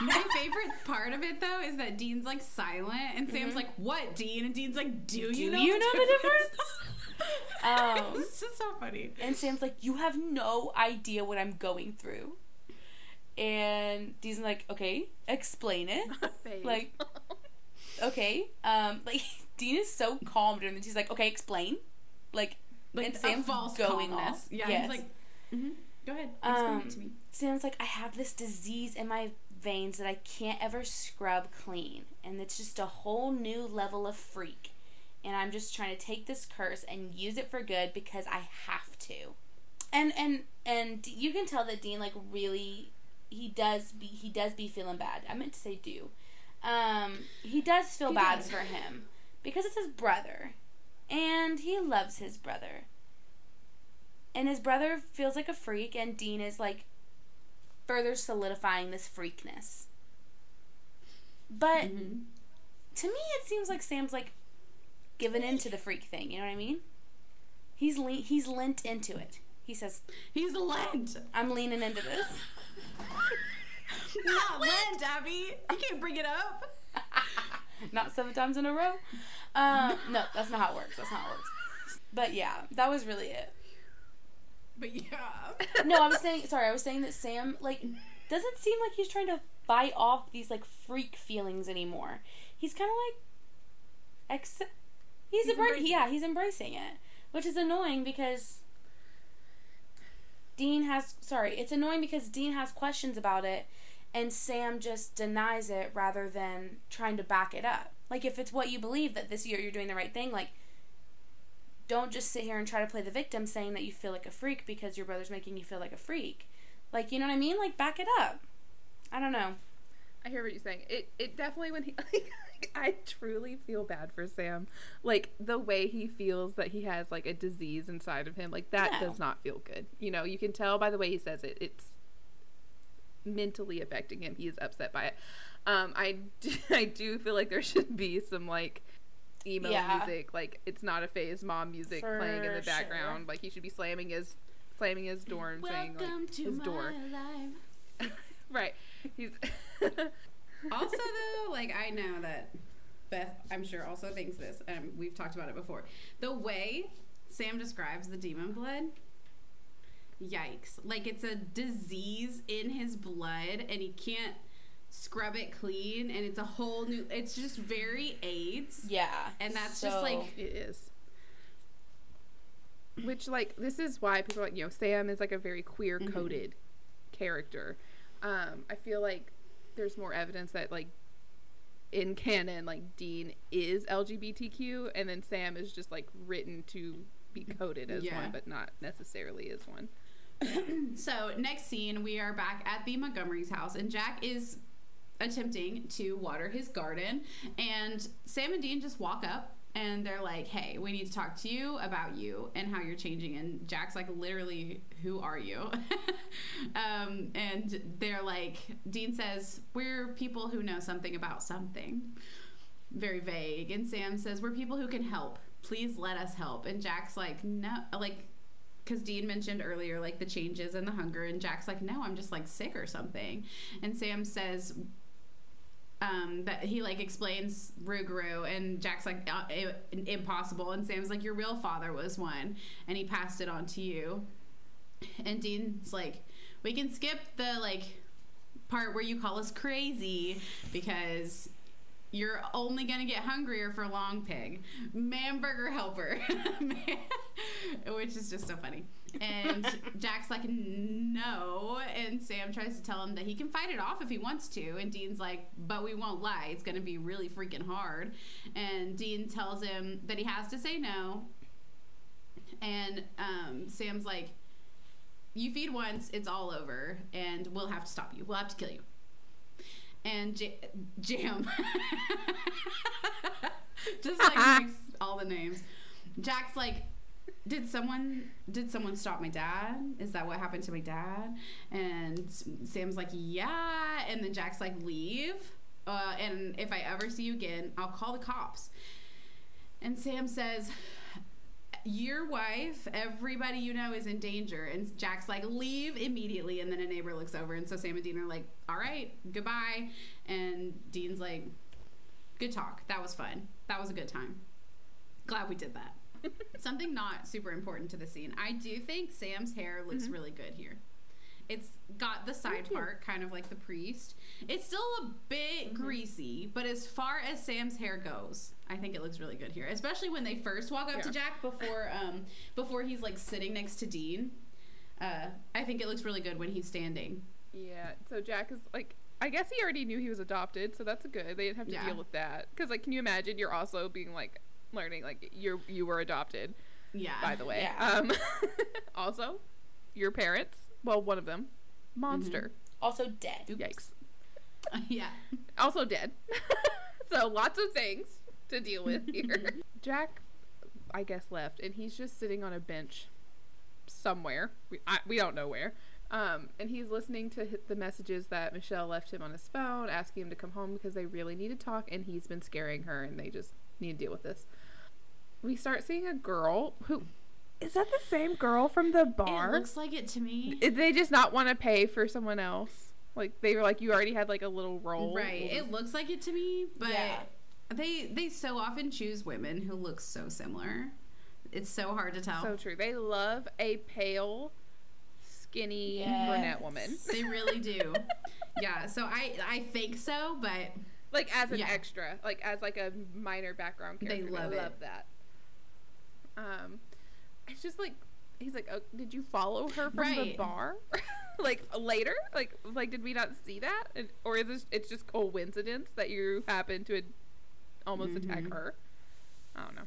my favorite part of it though is that Dean's like silent and Sam's like, "What, Dean?" And Dean's like, "Do you Mm-hmm. Know, you the know the difference?" Um, it's just so funny. And Sam's like, You have no idea what I'm going through. And Dean's like, Okay, explain it. Like, okay. Um, like Dean is so calm during this. He's like, okay, explain. Like, Like and Sam's false going calmness. off. Yeah, Yes. he's like, mhm, go ahead, explain Um, it to me. Sam's like, I have this disease in my veins that I can't ever scrub clean, and it's just a whole new level of freak. And I'm just trying to take this curse and use it for good because I have to. And and and you can tell that Dean like really he does be he does be feeling bad. I meant to say do. Um, he does feel He bad does. for him because it's his brother, and he loves his brother. And his brother feels like a freak, and Dean is like further solidifying this freakness. But Mhm. to me, it seems like Sam's like given into the freak thing. You know what I mean? He's le- he's lent into it. He says, He's Lent. "I'm leaning into this." Not Lent, Abby. You can't bring it up. not seven times in a row. Um, no, that's not how it works. That's not how it works. But yeah, that was really it. But yeah. No, I was saying. Sorry, I was saying that Sam like doesn't seem like he's trying to fight off these like freak feelings anymore. He's kind of like accept. He's, He's embra- embracing yeah, he's embracing it, which is annoying because Dean has. Sorry, it's annoying because Dean has questions about it, and Sam just denies it rather than trying to back it up. Like if it's what you believe that this year you're doing the right thing, like don't just sit here and try to play the victim saying that you feel like a freak because your brother's making you feel like a freak. Like, you know what I mean? Like back it up. I don't know. I hear what you're saying. It it definitely when he like, I truly feel bad for Sam. Like the way he feels that he has like a disease inside of him, like that No. does not feel good. You know, you can tell by the way he says it. It's mentally affecting him. He is upset by it. Um, I do, I do feel like there should be some like emo Yeah. music, like it's not a phase mom music For playing in the sure. background. Like he should be slamming his slamming his door and saying like his door. right. He's also though like i know that beth i'm sure also thinks this and we've talked about it before the way sam describes the demon blood yikes like it's a disease in his blood and he can't scrub it clean and it's a whole new it's just very aids Yeah. And that's just, like- It is. Which, like, this is why people are like, you know, Sam is like a very queer coded character. Um, I feel like there's more evidence that, like, in canon, like, Dean is LGBTQ, and then Sam is just, like, written to be coded as Yeah. one, but not necessarily as one. So next scene, we are back at the Montgomery's house, and Jack is attempting to water his garden, and Sam and Dean just walk up. And they're like, "Hey, we need to talk to you about you and how you're changing." And Jack's like, "Literally, who are you?" um, and they're like, Dean says, "We're people who know something about something." Very vague. And Sam says, "We're people who can help. Please let us help." And Jack's like, "No, like because Dean mentioned earlier like the changes and the hunger, and Jack's like, no, I'm just like sick or something, and Sam says. Um, that he like explains Rougarou and Jack's like uh, impossible and Sam's like your real father was one and he passed it on to you. And Dean's like we can skip the like part where you call us crazy because you're only gonna get hungrier for long pig man burger helper which is just so funny and jack's like no. And sam tries to tell him that he can fight it off if he wants to. And dean's like but we won't lie. It's gonna be really freaking hard. And dean tells him that he has to say no. And um, sam's like you feed once it's all over and we'll have to stop you. We'll have to kill you. And J- Jam. Just like all the names. Jack's like, did someone did someone stop my dad? Is that what happened to my dad? And Sam's like, yeah. And then Jack's like, leave. Uh, and if I ever see you again, I'll call the cops. And Sam says, your wife, everybody you know is in danger. And Jack's like, leave immediately. And then a neighbor looks over. And so Sam and Dean are like, all right, goodbye. And Dean's like, good talk. That was fun. That was a good time. Glad we did that. Something not super important to the scene. I do think Sam's hair looks really good here. It's got the side part, kind of like the priest. It's still a bit greasy, but as far as Sam's hair goes, I think it looks really good here. Especially when they first walk up to Jack before um before he's like sitting next to Dean. Uh, I think it looks really good when he's standing. Yeah. So Jack is like, I guess he already knew he was adopted, so that's good. They didn't have to Yeah. deal with that. Because like, can you imagine? You're also being like learning like you're you were adopted. Yeah. By the way. Yeah. Um. also, your parents. Well, one of them, monster. Also dead. Yikes. yeah. Also dead. so lots of things to deal with here. Jack, I guess, left, and he's just sitting on a bench somewhere. We, I, we don't know where. Um, and he's listening to the messages that Michelle left him on his phone, asking him to come home because they really need to talk, and he's been scaring her, and they just need to deal with this. We start seeing a girl who is that the same girl from the bar? It looks like it to me. They just not want to pay for someone else? Like they were like, you already had like a little role, Right. It looks like it to me, but Yeah. they they so often choose women who look so similar. It's so hard to tell. So true. They love a pale, skinny Yes. brunette woman. they really do. yeah. So I I think so, but Like as an Yeah. extra, like as like a minor background character. They character. love I it. love that. Um, it's just like he's like, oh, did you follow her from the bar? like later, like like did we not see that, and, or is this it's just coincidence that you happen to almost attack Mhm. her? I don't know.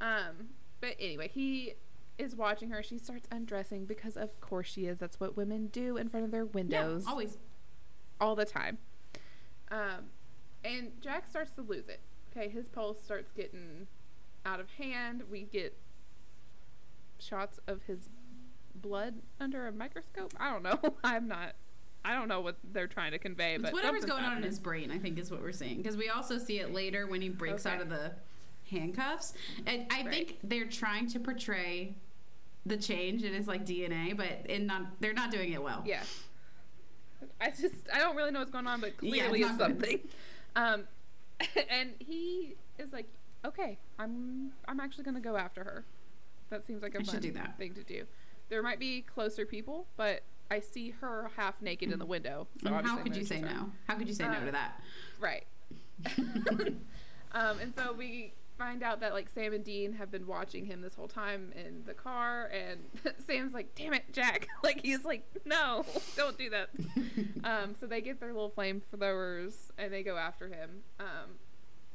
Um, but anyway, he is watching her. She starts undressing because of course she is. That's what women do in front of their windows. yeah, windows always. all the time. Um, and Jack starts to lose it. Okay, his pulse starts getting out of hand. We get shots of his blood under a microscope. I don't know. I'm not. I don't know what they're trying to convey, but It's whatever's going on in his brain, I think is what we're seeing. Because we also see it later when he breaks Okay. out of the handcuffs. And I Right. think they're trying to portray the change in his like DNA, but in not they're not doing it well. Yeah. I just I don't really know what's going on, but Yeah, clearly it's it's something. Um, and he is like, okay, I'm I'm actually gonna go after her. That seems like a I fun thing to do. There might be closer people, but I see her half naked in the window. So And how could you say her. no? How could you say no Uh, to that? Right. um, and so we find out that like Sam and Dean have been watching him this whole time in the car, and Sam's like, "Damn it, Jack!" like he's like, "No, don't do that." um, so they get their little flamethrowers and they go after him. Um,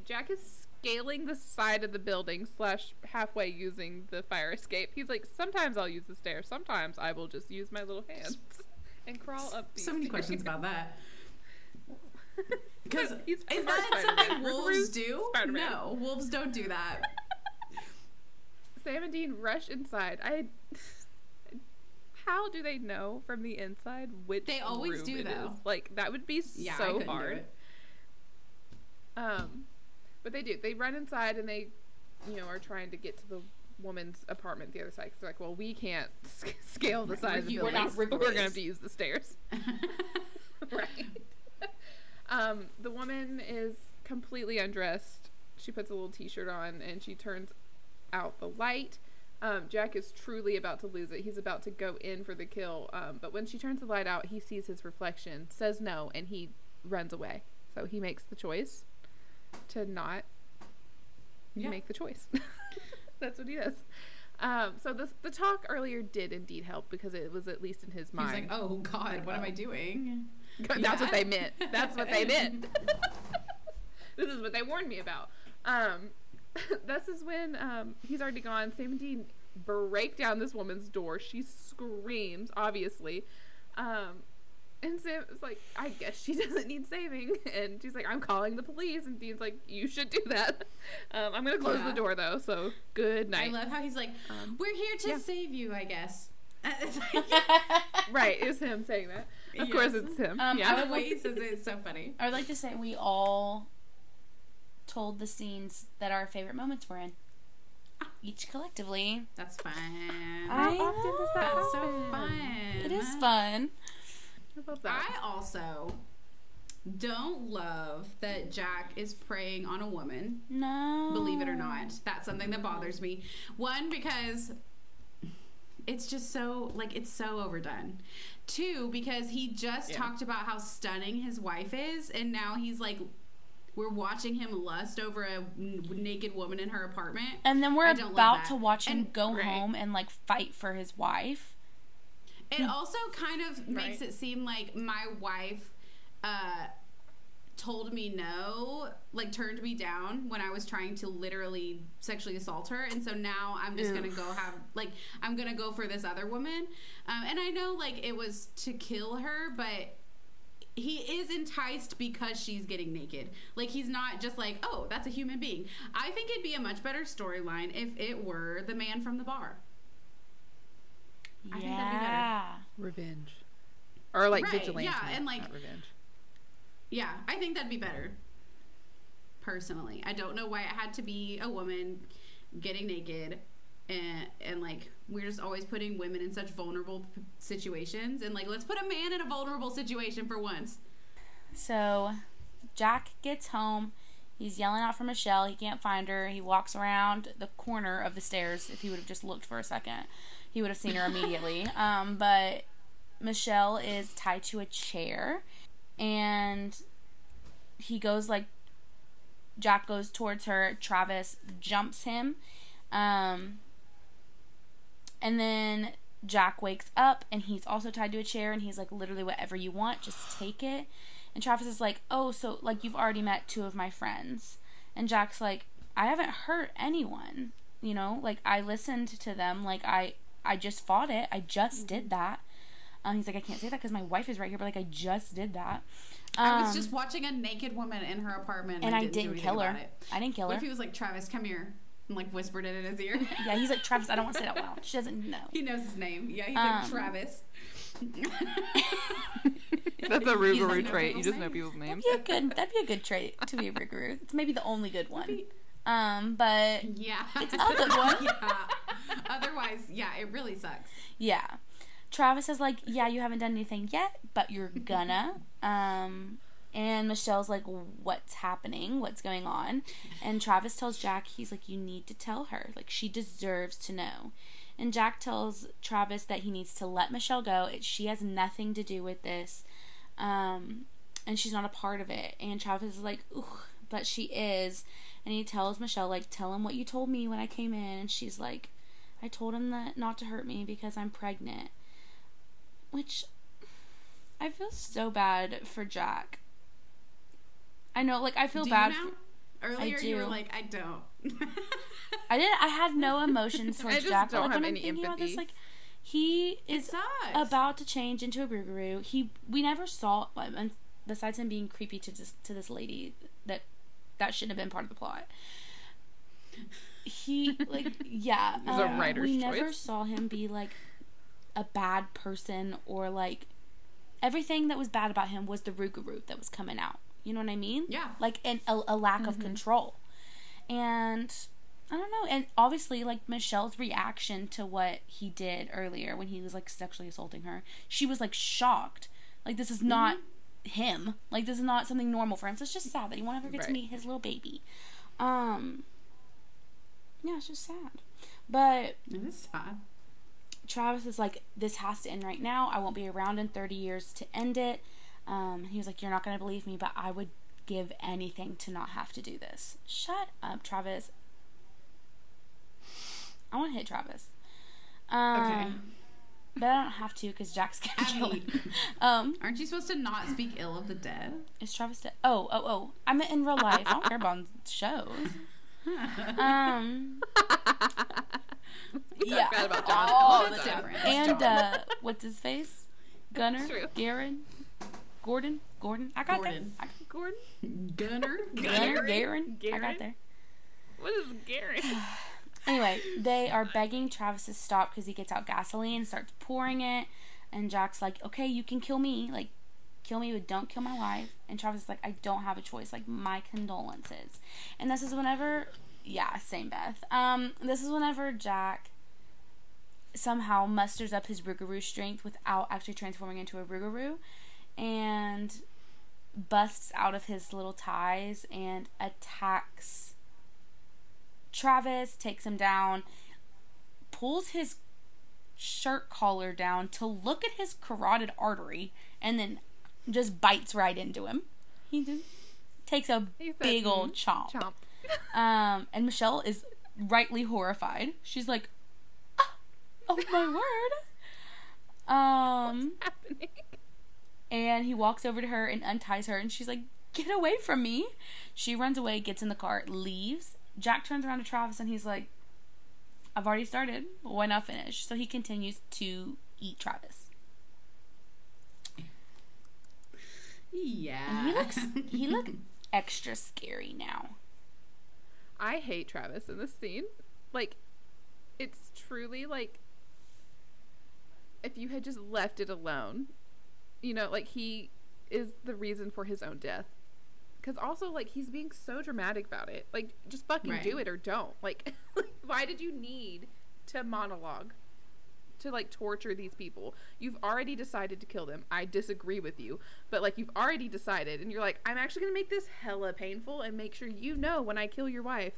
Jack is scaling the side of the building slash halfway using the fire escape. He's like, "Sometimes I'll use the stairs. Sometimes I will just use my little hands." And crawl up so many stairs. questions about that. Because is that something wolves do? Spider-Man. No, wolves don't do that. Sam and Dean rush inside. I. How do they know from the inside which They always room do, though. is? Like that would be Yeah, so hard. Um, but they do. They run inside and they, you know, are trying to get to the woman's apartment the other side. 'cause they're like, well, we can't sc- scale the side we're of the building. we're so we're gonna have to use the stairs. right. um, the woman is completely undressed. She puts a little t-shirt on and she turns out the light. Um, Jack is truly about to lose it. He's about to go in for the kill. Um, but when she turns the light out, he sees his reflection, says no, and he runs away. So he makes the choice to not Yeah. make the choice. That's what he does. Um, so the the talk earlier did indeed help because it was at least in his mind. He's mind. like, oh God, what am I doing? That's what they meant. That's what they meant. this is what they warned me about. Um, this is when um, he's already gone. Sam and Dean break down this woman's door. She screams, obviously. Um, and Sam is like, I guess she doesn't need saving. And she's like, I'm calling the police. And Dean's like, You should do that. Um, I'm going to close Yeah. the door, though. So good night. I love how he's like, Um, we're here to yeah. save you, I guess. Right. It was him saying that. Of course, it's him. Um, yeah. The way he says it, it's so funny. I would like to say we all told the scenes that our favorite moments were in. Each collectively. That's fun. How often does that That's so happen? fun. It is fun. I love that. I also don't love that Jack is preying on a woman. No. Believe it or not, that's something that bothers me. One because it's just so like it's so overdone. Two, because he just Yeah. talked about how stunning his wife is, and now he's like, we're watching him lust over a n- naked woman in her apartment. And then we're about to watch him And- go Right. home and like fight for his wife. It also kind of makes Right. it seem like my wife uh, told me no, like turned me down when I was trying to literally sexually assault her, and so now I'm just gonna go have like I'm gonna go for this other woman, um, and I know like it was to kill her, but. He is enticed because she's getting naked. Like he's not just like, oh, that's a human being. I think it'd be a much better storyline if it were the man from the bar. I think that'd be better. yeah. Revenge. Or like Right, vigilante. yeah, and, like- not revenge. Yeah, I think that'd be better. Personally, I don't know why it had to be a woman getting naked, and and like we're just always putting women in such vulnerable p- situations, and like let's put a man in a vulnerable situation for once. So Jack gets home. He's yelling out for Michelle. He can't find her. He walks around the corner of the stairs. If he would have just looked for a second, he would have seen her immediately. um, but Michelle is tied to a chair, and he goes like Jack goes towards her. Travis jumps him, um, and then Jack wakes up and he's also tied to a chair and he's like, literally, whatever you want, just take it. And Travis is like, oh, so like you've already met two of my friends. And Jack's like, I haven't hurt anyone. You know, like I listened to them. Like I, I just fought it. I just did that. Um, he's like, I can't say that because my wife is right here, but like I just did that. I was Um, just watching a naked woman in her apartment, and I didn't, do didn't kill her. I didn't kill What her. if he was like, Travis, come here, and like whispered it in his ear? Yeah, he's like Travis. I don't want to say that loud. She doesn't know. he knows his name. Yeah, he's Um, like Travis. That's a He Rougarou trait. You just know people's names. That'd be a good. That'd be a good trait to be a Rougarou. It's maybe the only good one. Um, but Yeah, It's one. yeah. Otherwise, yeah, it really sucks. Yeah. Travis is like, yeah, you haven't done anything yet, but you're gonna. Um, and Michelle's like, what's happening? What's going on? And Travis tells Jack, he's like, you need to tell her. Like, she deserves to know. And Jack tells Travis that he needs to let Michelle go. It, she has nothing to do with this. Um, and she's not a part of it. And Travis is like, ooh, but she is. And he tells Michelle, like, tell him what you told me when I came in. And she's like, I told him that not to hurt me because I'm pregnant. Which I feel so bad for Jack. I know, like I feel Do bad. you? For, Earlier, you were like, I don't. I didn't. I had no emotions towards Jack. but, don't like, have when I'm any thinking about this, empathy. like he is about to change into a Rougarou. He we never saw besides him being creepy to this to this lady that that shouldn't have been part of the plot. He like yeah, It was a um, writer's we never saw him be like a bad person or like everything that was bad about him was the Rougarou that was coming out. You know what I mean? Yeah. Like an, a, a lack of control. And I don't know. And obviously, like Michelle's reaction to what he did earlier when he was like sexually assaulting her, she was like shocked. Like this is not him. Like this is not something normal for him. So it's just sad that he won't ever get to meet his little baby. Um. Yeah, it's just sad. But It is sad. Travis is like, this has to end right now. I won't be around in 30 years to end it. Um, he was like, you're not to believe me, but I would give anything to not have to do this. Shut up, Travis. I want to hit Travis. Um, Okay. But I don't have to because Jack's going to kill Abby. him. Um, Aren't you supposed to not speak ill of the dead? is Travis dead? Oh, oh, oh. I meant in real life. I don't care about on shows. Um, yeah. talk bad about John Oh, all the that's time. different. and uh, what's his face? Gunner, True. Garen, Gordon, Gordon. I got Gordon. there. I, Gordon? Gunner? Gunner, Garen? Garen. I got Garen? there. What is Gary? Anyway, they are begging Travis to stop because he gets out gasoline, starts pouring it, and Jack's like, "Okay, you can kill me, like, kill me, but don't kill my wife." And Travis is like, "I don't have a choice. Like, my condolences." And this is whenever, yeah, same Beth. Um, this is whenever Jack somehow musters up his Rougarou strength without actually transforming into a Rougarou, and busts out of his little ties and attacks Travis takes him down, pulls his shirt collar down to look at his carotid artery and then just bites right into him. He just takes a He said, big old "Mm, chomp. Chomp. Um, and Michelle is rightly horrified. She's like, "Ah, "Oh my word!" Um, Happening. and he walks over to her and unties her, and she's like, "Get away from me!" She runs away, gets in the car, leaves. Jack turns around to Travis, and he's like, "I've already started. Why not finish?" So he continues to eat Travis, Yeah. and he looks he looked extra scary now. I hate Travis in this scene. Like, it's truly like if you had just left it alone, you know, like he is the reason for his own death. Because also, like, he's being so dramatic about it. Like, just fucking do it or don't. Like, why did you need to monologue? To like torture these people. You've already decided to kill them. I disagree with you. But like, you've already decided, and you're like, I'm actually gonna make this hella painful and make sure you know when I kill your wife.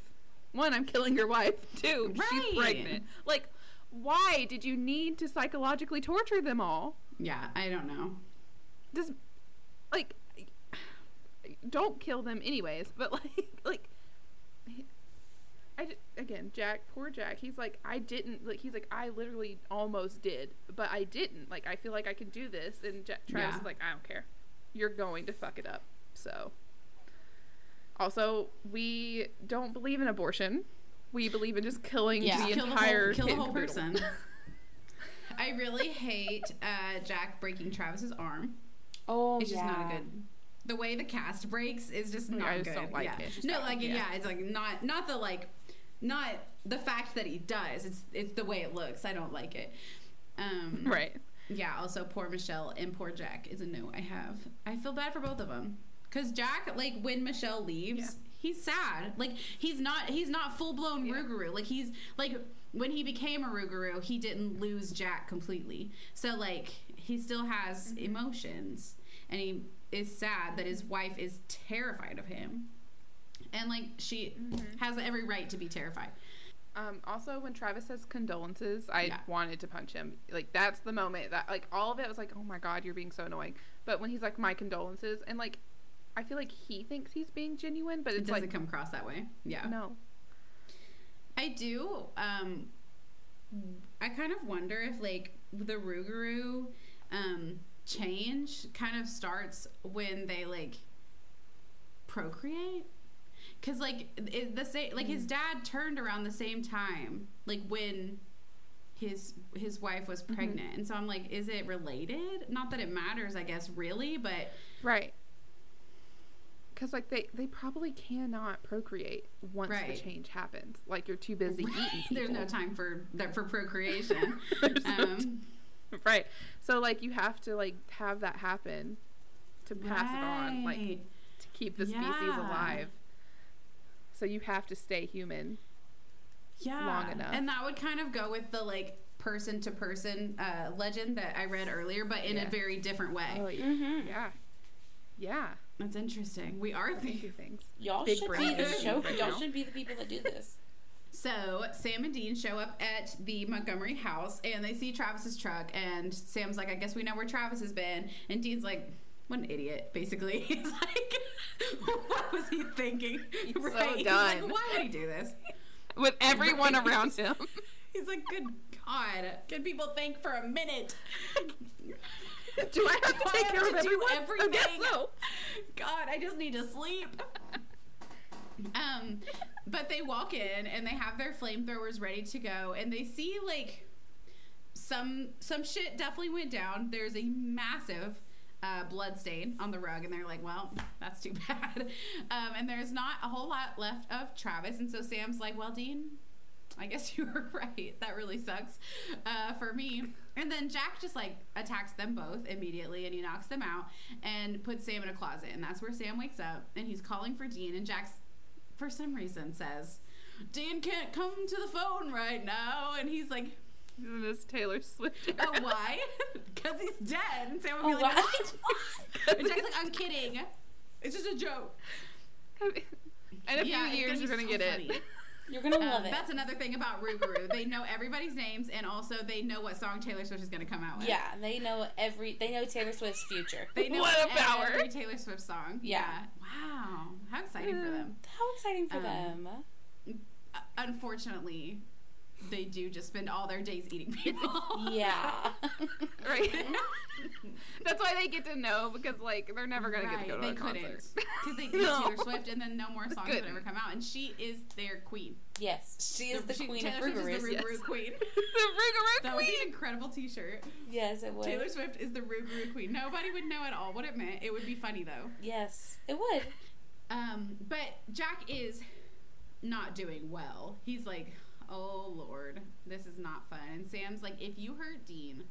One, I'm killing your wife. Two, Right. she's pregnant. Like, why did you need to psychologically torture them all? yeah, I don't know. Does like, don't kill them anyways. But like, like, I di- again, Jack, poor Jack. He's like, I didn't. Like, he's like, I literally almost did, but I didn't. Like, I feel like I can do this. And Jack, Travis Yeah. is like, I don't care. You're going to fuck it up. So. Also, we don't believe in abortion. We believe in just killing Yeah. the kill entire the whole, kill the whole person. I really hate uh, Jack breaking Travis's arm. Oh It's just not a good. The way the cast breaks is just not I just good. don't like yeah. it. Just No, like yeah. yeah. it's like not not the like not the fact that he does. It's it's the way it looks. I don't like it. Um, Right. Yeah. Also, poor Michelle and poor Jack is a no. I have. I feel bad for both of them because Jack, like when Michelle leaves, Yeah. he's sad. Like he's not. He's not full blown Yeah. Rougarou. Like he's like when he became a Rougarou, he didn't lose Jack completely. So like he still has Mm-hmm. emotions, and he is sad that his wife is terrified of him, and like she Mm-hmm. has every right to be terrified. Um, also, when Travis says condolences, I Yeah. wanted to punch him. Like that's the moment that like all of it was like, oh my god, you're being so annoying. But when he's like, my condolences, and like, I feel like he thinks he's being genuine, but It doesn't like, come across that way. Yeah. no. I do. Um, I kind of wonder if like the Rougarou um, change kind of starts when they like procreate. Cause like it, the same, like his dad turned around the same time, like when his his wife was pregnant, and so I'm like, is it related? Not that it matters, I guess, really, but Right. Because like they they probably cannot procreate once the change happens. Like you're too busy eating. People. there's no time for that for procreation. There's no um, right. So like you have to like have that happen to pass it on, like to keep the species alive. So you have to stay human. yeah. long enough. And that would kind of go with the like person to person uh, legend that I read earlier, but in Yeah. a very different way. Oh yeah. Mm-hmm. Yeah. Yeah. That's interesting. We are Thank the you things. Y'all Big should brain be the show. y'all should be the people that do this. So Sam and Dean show up at the Montgomery house and they see Travis's truck and Sam's like, I guess we know where Travis has been. And Dean's like, what an idiot, basically. He's like, what was he thinking? He's so He's like, done. why would he do this? With everyone Right. around him. He's like, good God, can people think for a minute? Do I have to Do I take care of to do everyone? I guess everything? so. God, I just need to sleep. um, but they walk in and they have their flamethrowers ready to go, and they see like some some shit definitely went down. There's a massive uh, blood stain on the rug, and they're like, "Well, that's too bad." Um, and there's not a whole lot left of Travis, and so Sam's like, "Well, Dean." I guess you were right. That really sucks uh, for me. And then Jack just like attacks them both immediately and he knocks them out and puts Sam in a closet. And that's where Sam wakes up and he's calling for Dean. And Jack's, for some reason, says, Dean can't come to the phone right now. And he's like, this Taylor Swift? Oh, why? Because he's dead. And Sam would be Oh, like, what? And Jack's like, I'm kidding. It's just a joke. In a few Yeah, it's years, you're gonna so get funny. it. You're gonna Um, love it. That's another thing about Rougarou. they know everybody's names, and also they know what song Taylor Swift is going to come out with. yeah, they know every. They know Taylor Swift's future. They know What a power. every Taylor Swift song. Yeah. Wow. How exciting for them. How exciting for Um, them! Uh, unfortunately, they do just spend all their days eating people. Yeah. Right. That's why they get to know because like they're never gonna get to go to they a couldn't concert. because they did No. Taylor Swift, and then no more songs would couldn't. ever come out, and she is their queen. yes, she is the She- queen of Taylor Swift is Rougarous. the Yes. Rougarou queen. the Rougarou That would be an incredible T-shirt. Yes, it would. Taylor Swift is the Rougarou queen. Nobody would know at all what it meant. It would be funny though. Yes, it would. Um, but Jack is not doing well. He's like, "Oh Lord, this is not fun." And Sam's like, "If you hurt Dean,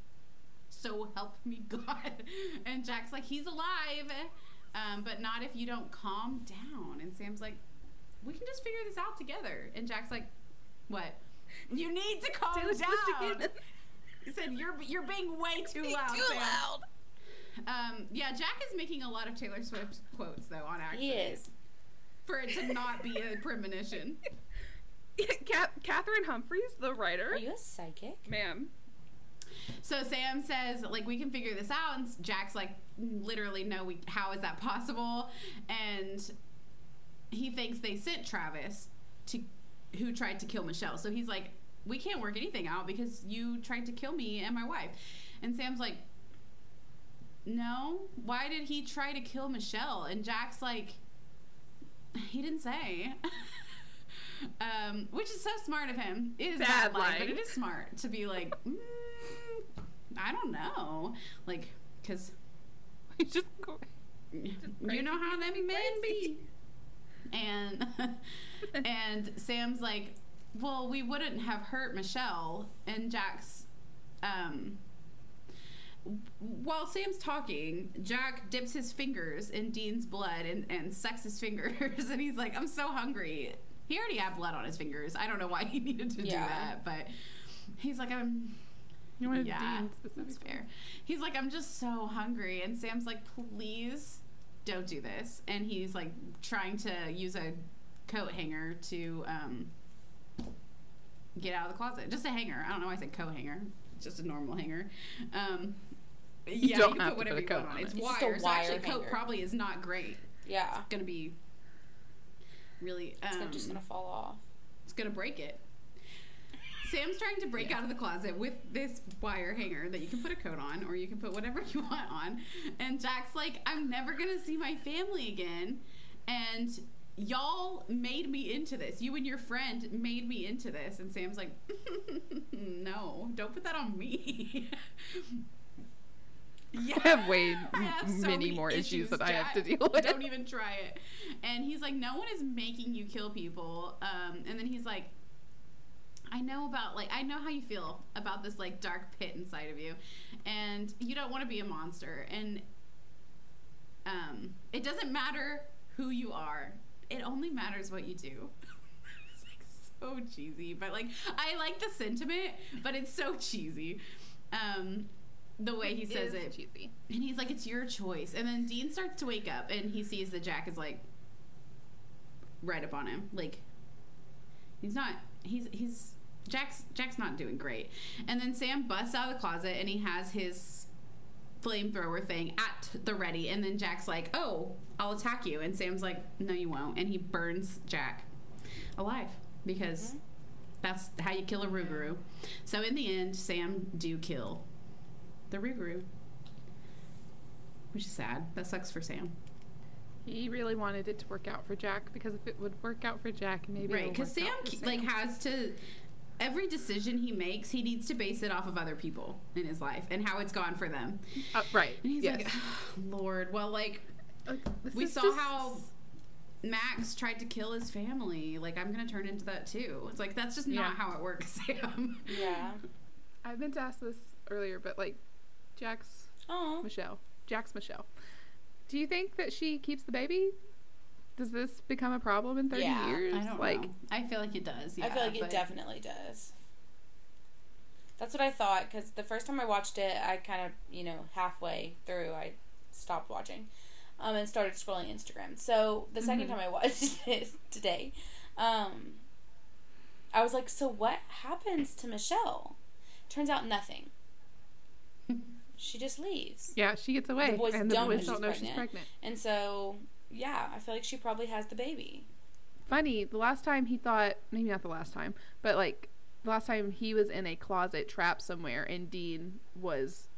so help me God." And Jack's like, "He's alive, um, but not if you don't calm down." And Sam's like, "We can just figure this out together." And Jack's like, "What? You need to calm down." He said, "You're you're being way too loud." Too Sam." loud. Um, yeah, Jack is making a lot of Taylor Swift quotes though on accident He is. for it to not be a premonition. Cat- Cathryn Humphris, the writer. Are you a psychic? Ma'am. So Sam says, like, we can figure this out, and Jack's like, literally, no, we. How is that possible? And he thinks they sent Travis to, who tried to kill Michelle. So he's like, we can't work anything out because you tried to kill me and my wife. And Sam's like, no. Why did he try to kill Michelle? And Jack's like, he didn't say. um, which is so smart of him. It is Bad line. but it is smart to be like, mm, I don't know, like, because just go. you know how them men be. And and Sam's like, well, we wouldn't have hurt Michelle. And Jack's, um, while Sam's talking, Jack dips his fingers in Dean's blood and, and sucks his fingers. And he's like, I'm so hungry. He already had blood on his fingers. I don't know why he needed to Yeah. do that, but he's like, I'm. You wanted Yeah, that's fair. He's like, I'm just so hungry. And Sam's like, please don't do this. And he's like trying to use a coat hanger to um, get out of the closet. Just a hanger. I don't know why I said coat hanger. It's just a normal hanger. Um, yeah, don't you have can to put put whatever a you coat want on. on It's it. It's just a wire. So actually, a coat probably is not great. Yeah. It's gonna be really. Um, It's just gonna fall off. it's gonna break it. Sam's trying to break out of the closet with this wire hanger that you can put a coat on or you can put whatever you want on. And Jack's like, I'm never gonna see my family again. And y'all made me into this. You and your friend made me into this. And Sam's like, No, don't put that on me. yeah. I have way I have so many many more issues, issues, that I have to deal with. Don't even try it. And he's like, no one is making you kill people. Um, and then he's like, I know about like I know how you feel about this like dark pit inside of you, and you don't want to be a monster. And um, it doesn't matter who you are. It only matters what you do. it's like so cheesy, but like I like the sentiment, but it's so cheesy. Um, the way he says it, cheesy. and he's like, "It's your choice." And then Dean starts to wake up, and he sees that Jack is like right up on him. Like he's not. He's he's Jack's Jack's not doing great. And then Sam busts out of the closet, and he has his flamethrower thing at the ready. And then Jack's like, "Oh, I'll attack you." And Sam's like, "No, you won't." And he burns Jack alive because. Mm-hmm. That's how you kill a Rougarou. So in the end, Sam do kill the Rougarou. Which is sad. That sucks for Sam. He really wanted it to work out for Jack because if it would work out for Jack, maybe right. Because work Sam, out for ke- like, has to. Every decision he makes, he needs to base it off of other people in his life and how it's gone for them. Uh, right. And he's yes. like, Lord, well, like, Like, we saw just- how Max tried to kill his family. Like, I'm going to turn into that too. It's like, that's just Yeah. not how it works, Sam. Yeah. I've been to ask this earlier, but like Jack's Oh. Michelle. Jack's Michelle. Do you think that she keeps the baby? Does this become a problem in 30 Yeah, years? I don't like, know. I feel like it does. Yeah, I feel like it but- definitely does. That's what I thought because the first time I watched it, I kind of, you know, halfway through, I stopped watching um, and started scrolling Instagram. So the 2nd Mhm. time I watched it today, um, I was like, so what happens to Michelle? Turns out nothing. She just leaves. Yeah, she gets away, The boys and the don't know boys she's don't know she's pregnant. pregnant. And so, yeah, I feel like she probably has the baby. Funny, the last time he thought, maybe not the last time, but like the last time he was in a closet trapped somewhere, and Dean was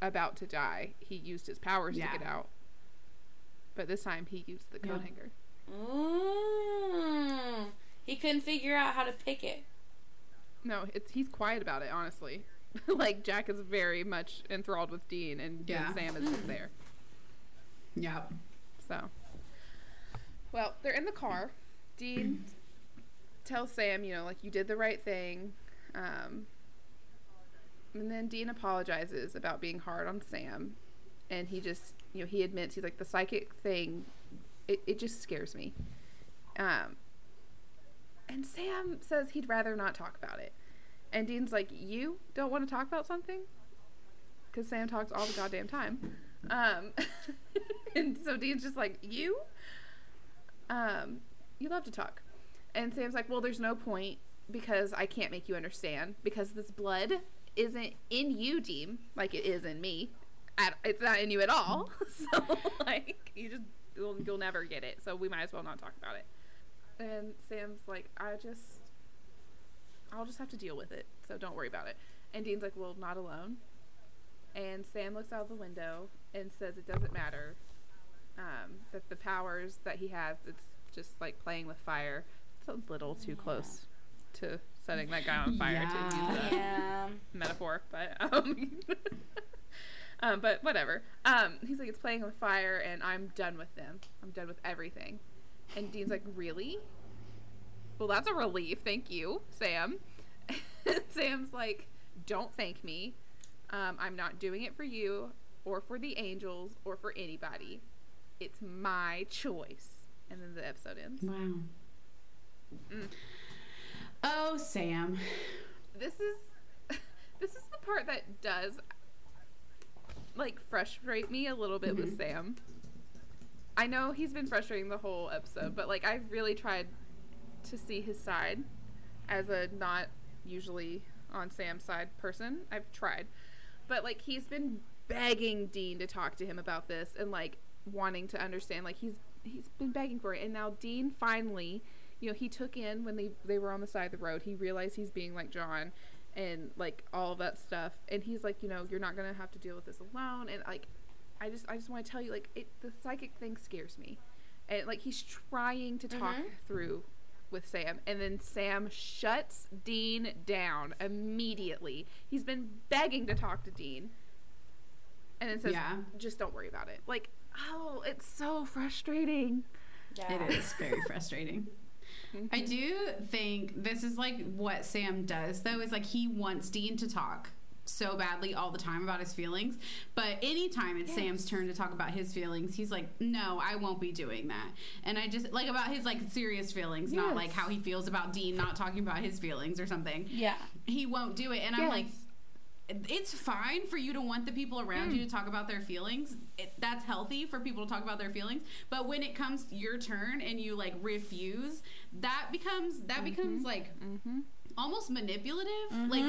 about to die. He used his powers Yeah. to get out, but this time he used the coat Yeah. hanger. Mm. He couldn't figure out how to pick it. No, it's he's quiet about it, honestly. like Jack is very much enthralled with Dean, and, Yeah. and Sam is just there. Yep. So, well, they're in the car. Dean tells Sam, you know, like you did the right thing. Um, and then Dean apologizes about being hard on Sam, and he just, you know, he admits he's like the psychic thing. It it just scares me. Um, and Sam says he'd rather not talk about it. And Dean's like, you don't want to talk about something? Because Sam talks all the goddamn time. Um, and so Dean's just like, you? Um, you love to talk. And Sam's like, well, there's no point because I can't make you understand because this blood isn't in you, Dean, like it is in me. It's not in you at all. so, like, you just, you'll, you'll never get it. So we might as well not talk about it. And Sam's like, I just, I'll just have to deal with it. So don't worry about it. And Dean's like, well, not alone. And Sam looks out the window and says it doesn't matter. Um, that the powers that he has, it's just like playing with fire. It's a little too close to setting that guy on fire to Yeah. use that Yeah. metaphor, but um, um, but whatever. Um, he's like, it's playing with fire, and I'm done with them. I'm done with everything. And Dean's like, really? Well, that's a relief. Thank you, Sam. Sam's like, don't thank me. Um, I'm not doing it for you or for the angels or for anybody. It's my choice. And then the episode ends. Wow. Mm. Oh, Sam. this is this is the part that does like frustrate me a little bit with Sam. I know he's been frustrating the whole episode, but like I've really tried to see his side as a not usually on Sam's side person. I've tried. But like he's been begging Dean to talk to him about this and like wanting to understand like he's he's been begging for it and now Dean finally you know he took in when they they were on the side of the road he realized he's being like John and like all of that stuff and he's like you know you're not gonna have to deal with this alone and like I just I just want to tell you like it the psychic thing scares me and like he's trying to talk Mhm. through with Sam and then Sam shuts Dean down immediately he's been begging to talk to Dean and then says Yeah. just don't worry about it like oh it's so frustrating Yeah. It is very frustrating. I do think this is like what Sam does though is like he wants Dean to talk so badly all the time about his feelings, but anytime it's Sam's turn to talk about his feelings, he's like, "No, I won't be doing that." And I just like about his like serious feelings, not like how he feels about Dean not talking about his feelings or something. Yeah. He won't do it, and I'm like, it's fine for you to want the people around Hmm. you to talk about their feelings. It, that's healthy for people to talk about their feelings. But when it comes your turn and you like refuse, that becomes that becomes like mm-hmm. almost manipulative. Like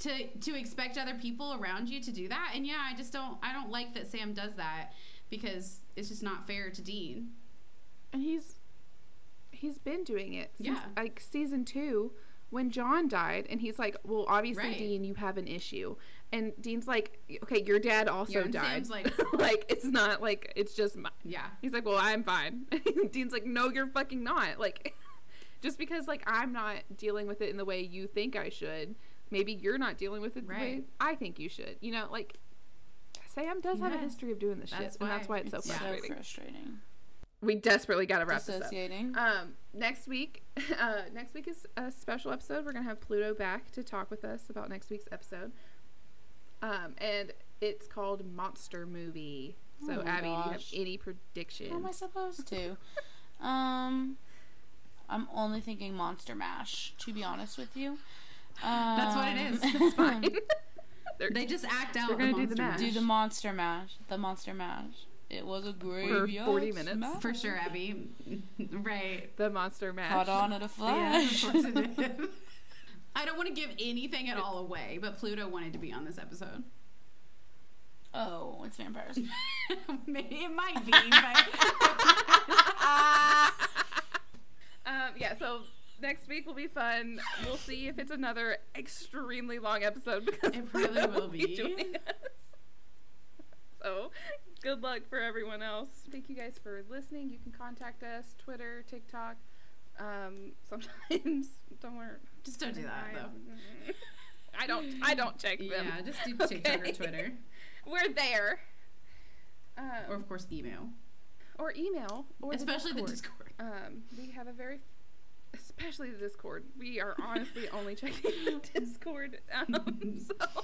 to to expect other people around you to do that. And yeah, I just don't I don't like that Sam does that because it's just not fair to Dean. and he's he's been doing it since Yeah. like season two when John died, and he's like, "Well, obviously, Right. Dean, you have an issue." And Dean's like, "Okay, your dad also Yeah, and died. Sam's like- like, it's not like it's just my." Yeah. He's like, "Well, I'm fine." Dean's like, "No, you're fucking not." Like, just because like I'm not dealing with it in the way you think I should, maybe you're not dealing with it the way Right. I think you should. You know, like Sam does have a history of doing this That's shit, and that's why why it's so it's So frustrating. frustrating. we desperately got to wrap this up. Um, next week, uh, next week is a special episode. We're gonna have Pluto back to talk with us about next week's episode. Um, and it's called Monster Movie. So, Oh Abby, do you have gosh. any How am I supposed to? um, I'm only thinking Monster Mash. To be honest with you, um, That's what it is. It's fine. They're- just act out They're gonna do the monster mash. Do the Monster Mash. The Monster Mash. It was a graveyard 40 minutes. smash. For sure, Abby. right. The monster mash. Caught on at a flash. course it did. I don't want to give anything at all away, but Pluto wanted to be on this episode. oh, it's vampires. Maybe it might be, but Um, yeah, so next week will be fun. We'll see if it's another extremely long episode because It really will be. joining us. So, good luck for everyone else. Thank you guys for listening. You can contact us Twitter, TikTok. Um, sometimes don't worry. just don't do that though. I don't. I don't check them. Yeah, just do TikTok or Twitter, We're there. Um, or of course email, or email, or especially the the Discord. Um, we have a very, especially the Discord. We are honestly only checking the Discord. Um, so,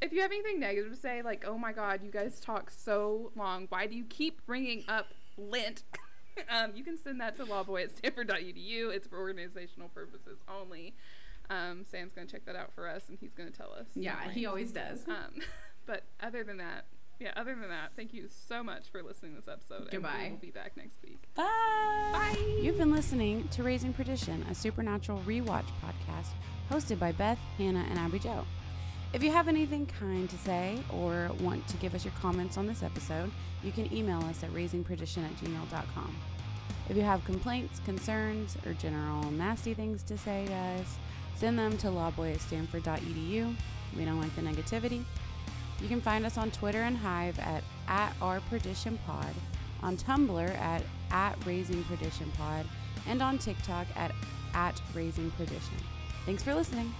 if you have anything negative to say, like, oh my god, you guys talk so long. Why do you keep bringing up Lent? um, you can send that to lawboy at stanford.edu. It's for organizational purposes only. Um, Sam's going to check that out for us, and he's going to tell us. Yeah, he always does. Um, but other than that, yeah, other than that, thank you so much for listening to this episode. and Goodbye. we will be back next week. Bye. Bye. You've been listening to Raising Perdition, a supernatural rewatch podcast hosted by Beth, Hannah, and Abby Jo. If you have anything kind to say or want to give us your comments on this episode, you can email us at raisingperdition at gmail.com. If you have complaints, concerns, or general nasty things to say to us, send them to lawboy at stanford.edu. We don't like the negativity. You can find us on Twitter and Hive at, at our perdition pod, on Tumblr at, at raising perdition pod, and on TikTok at, at raising perdition. Thanks for listening.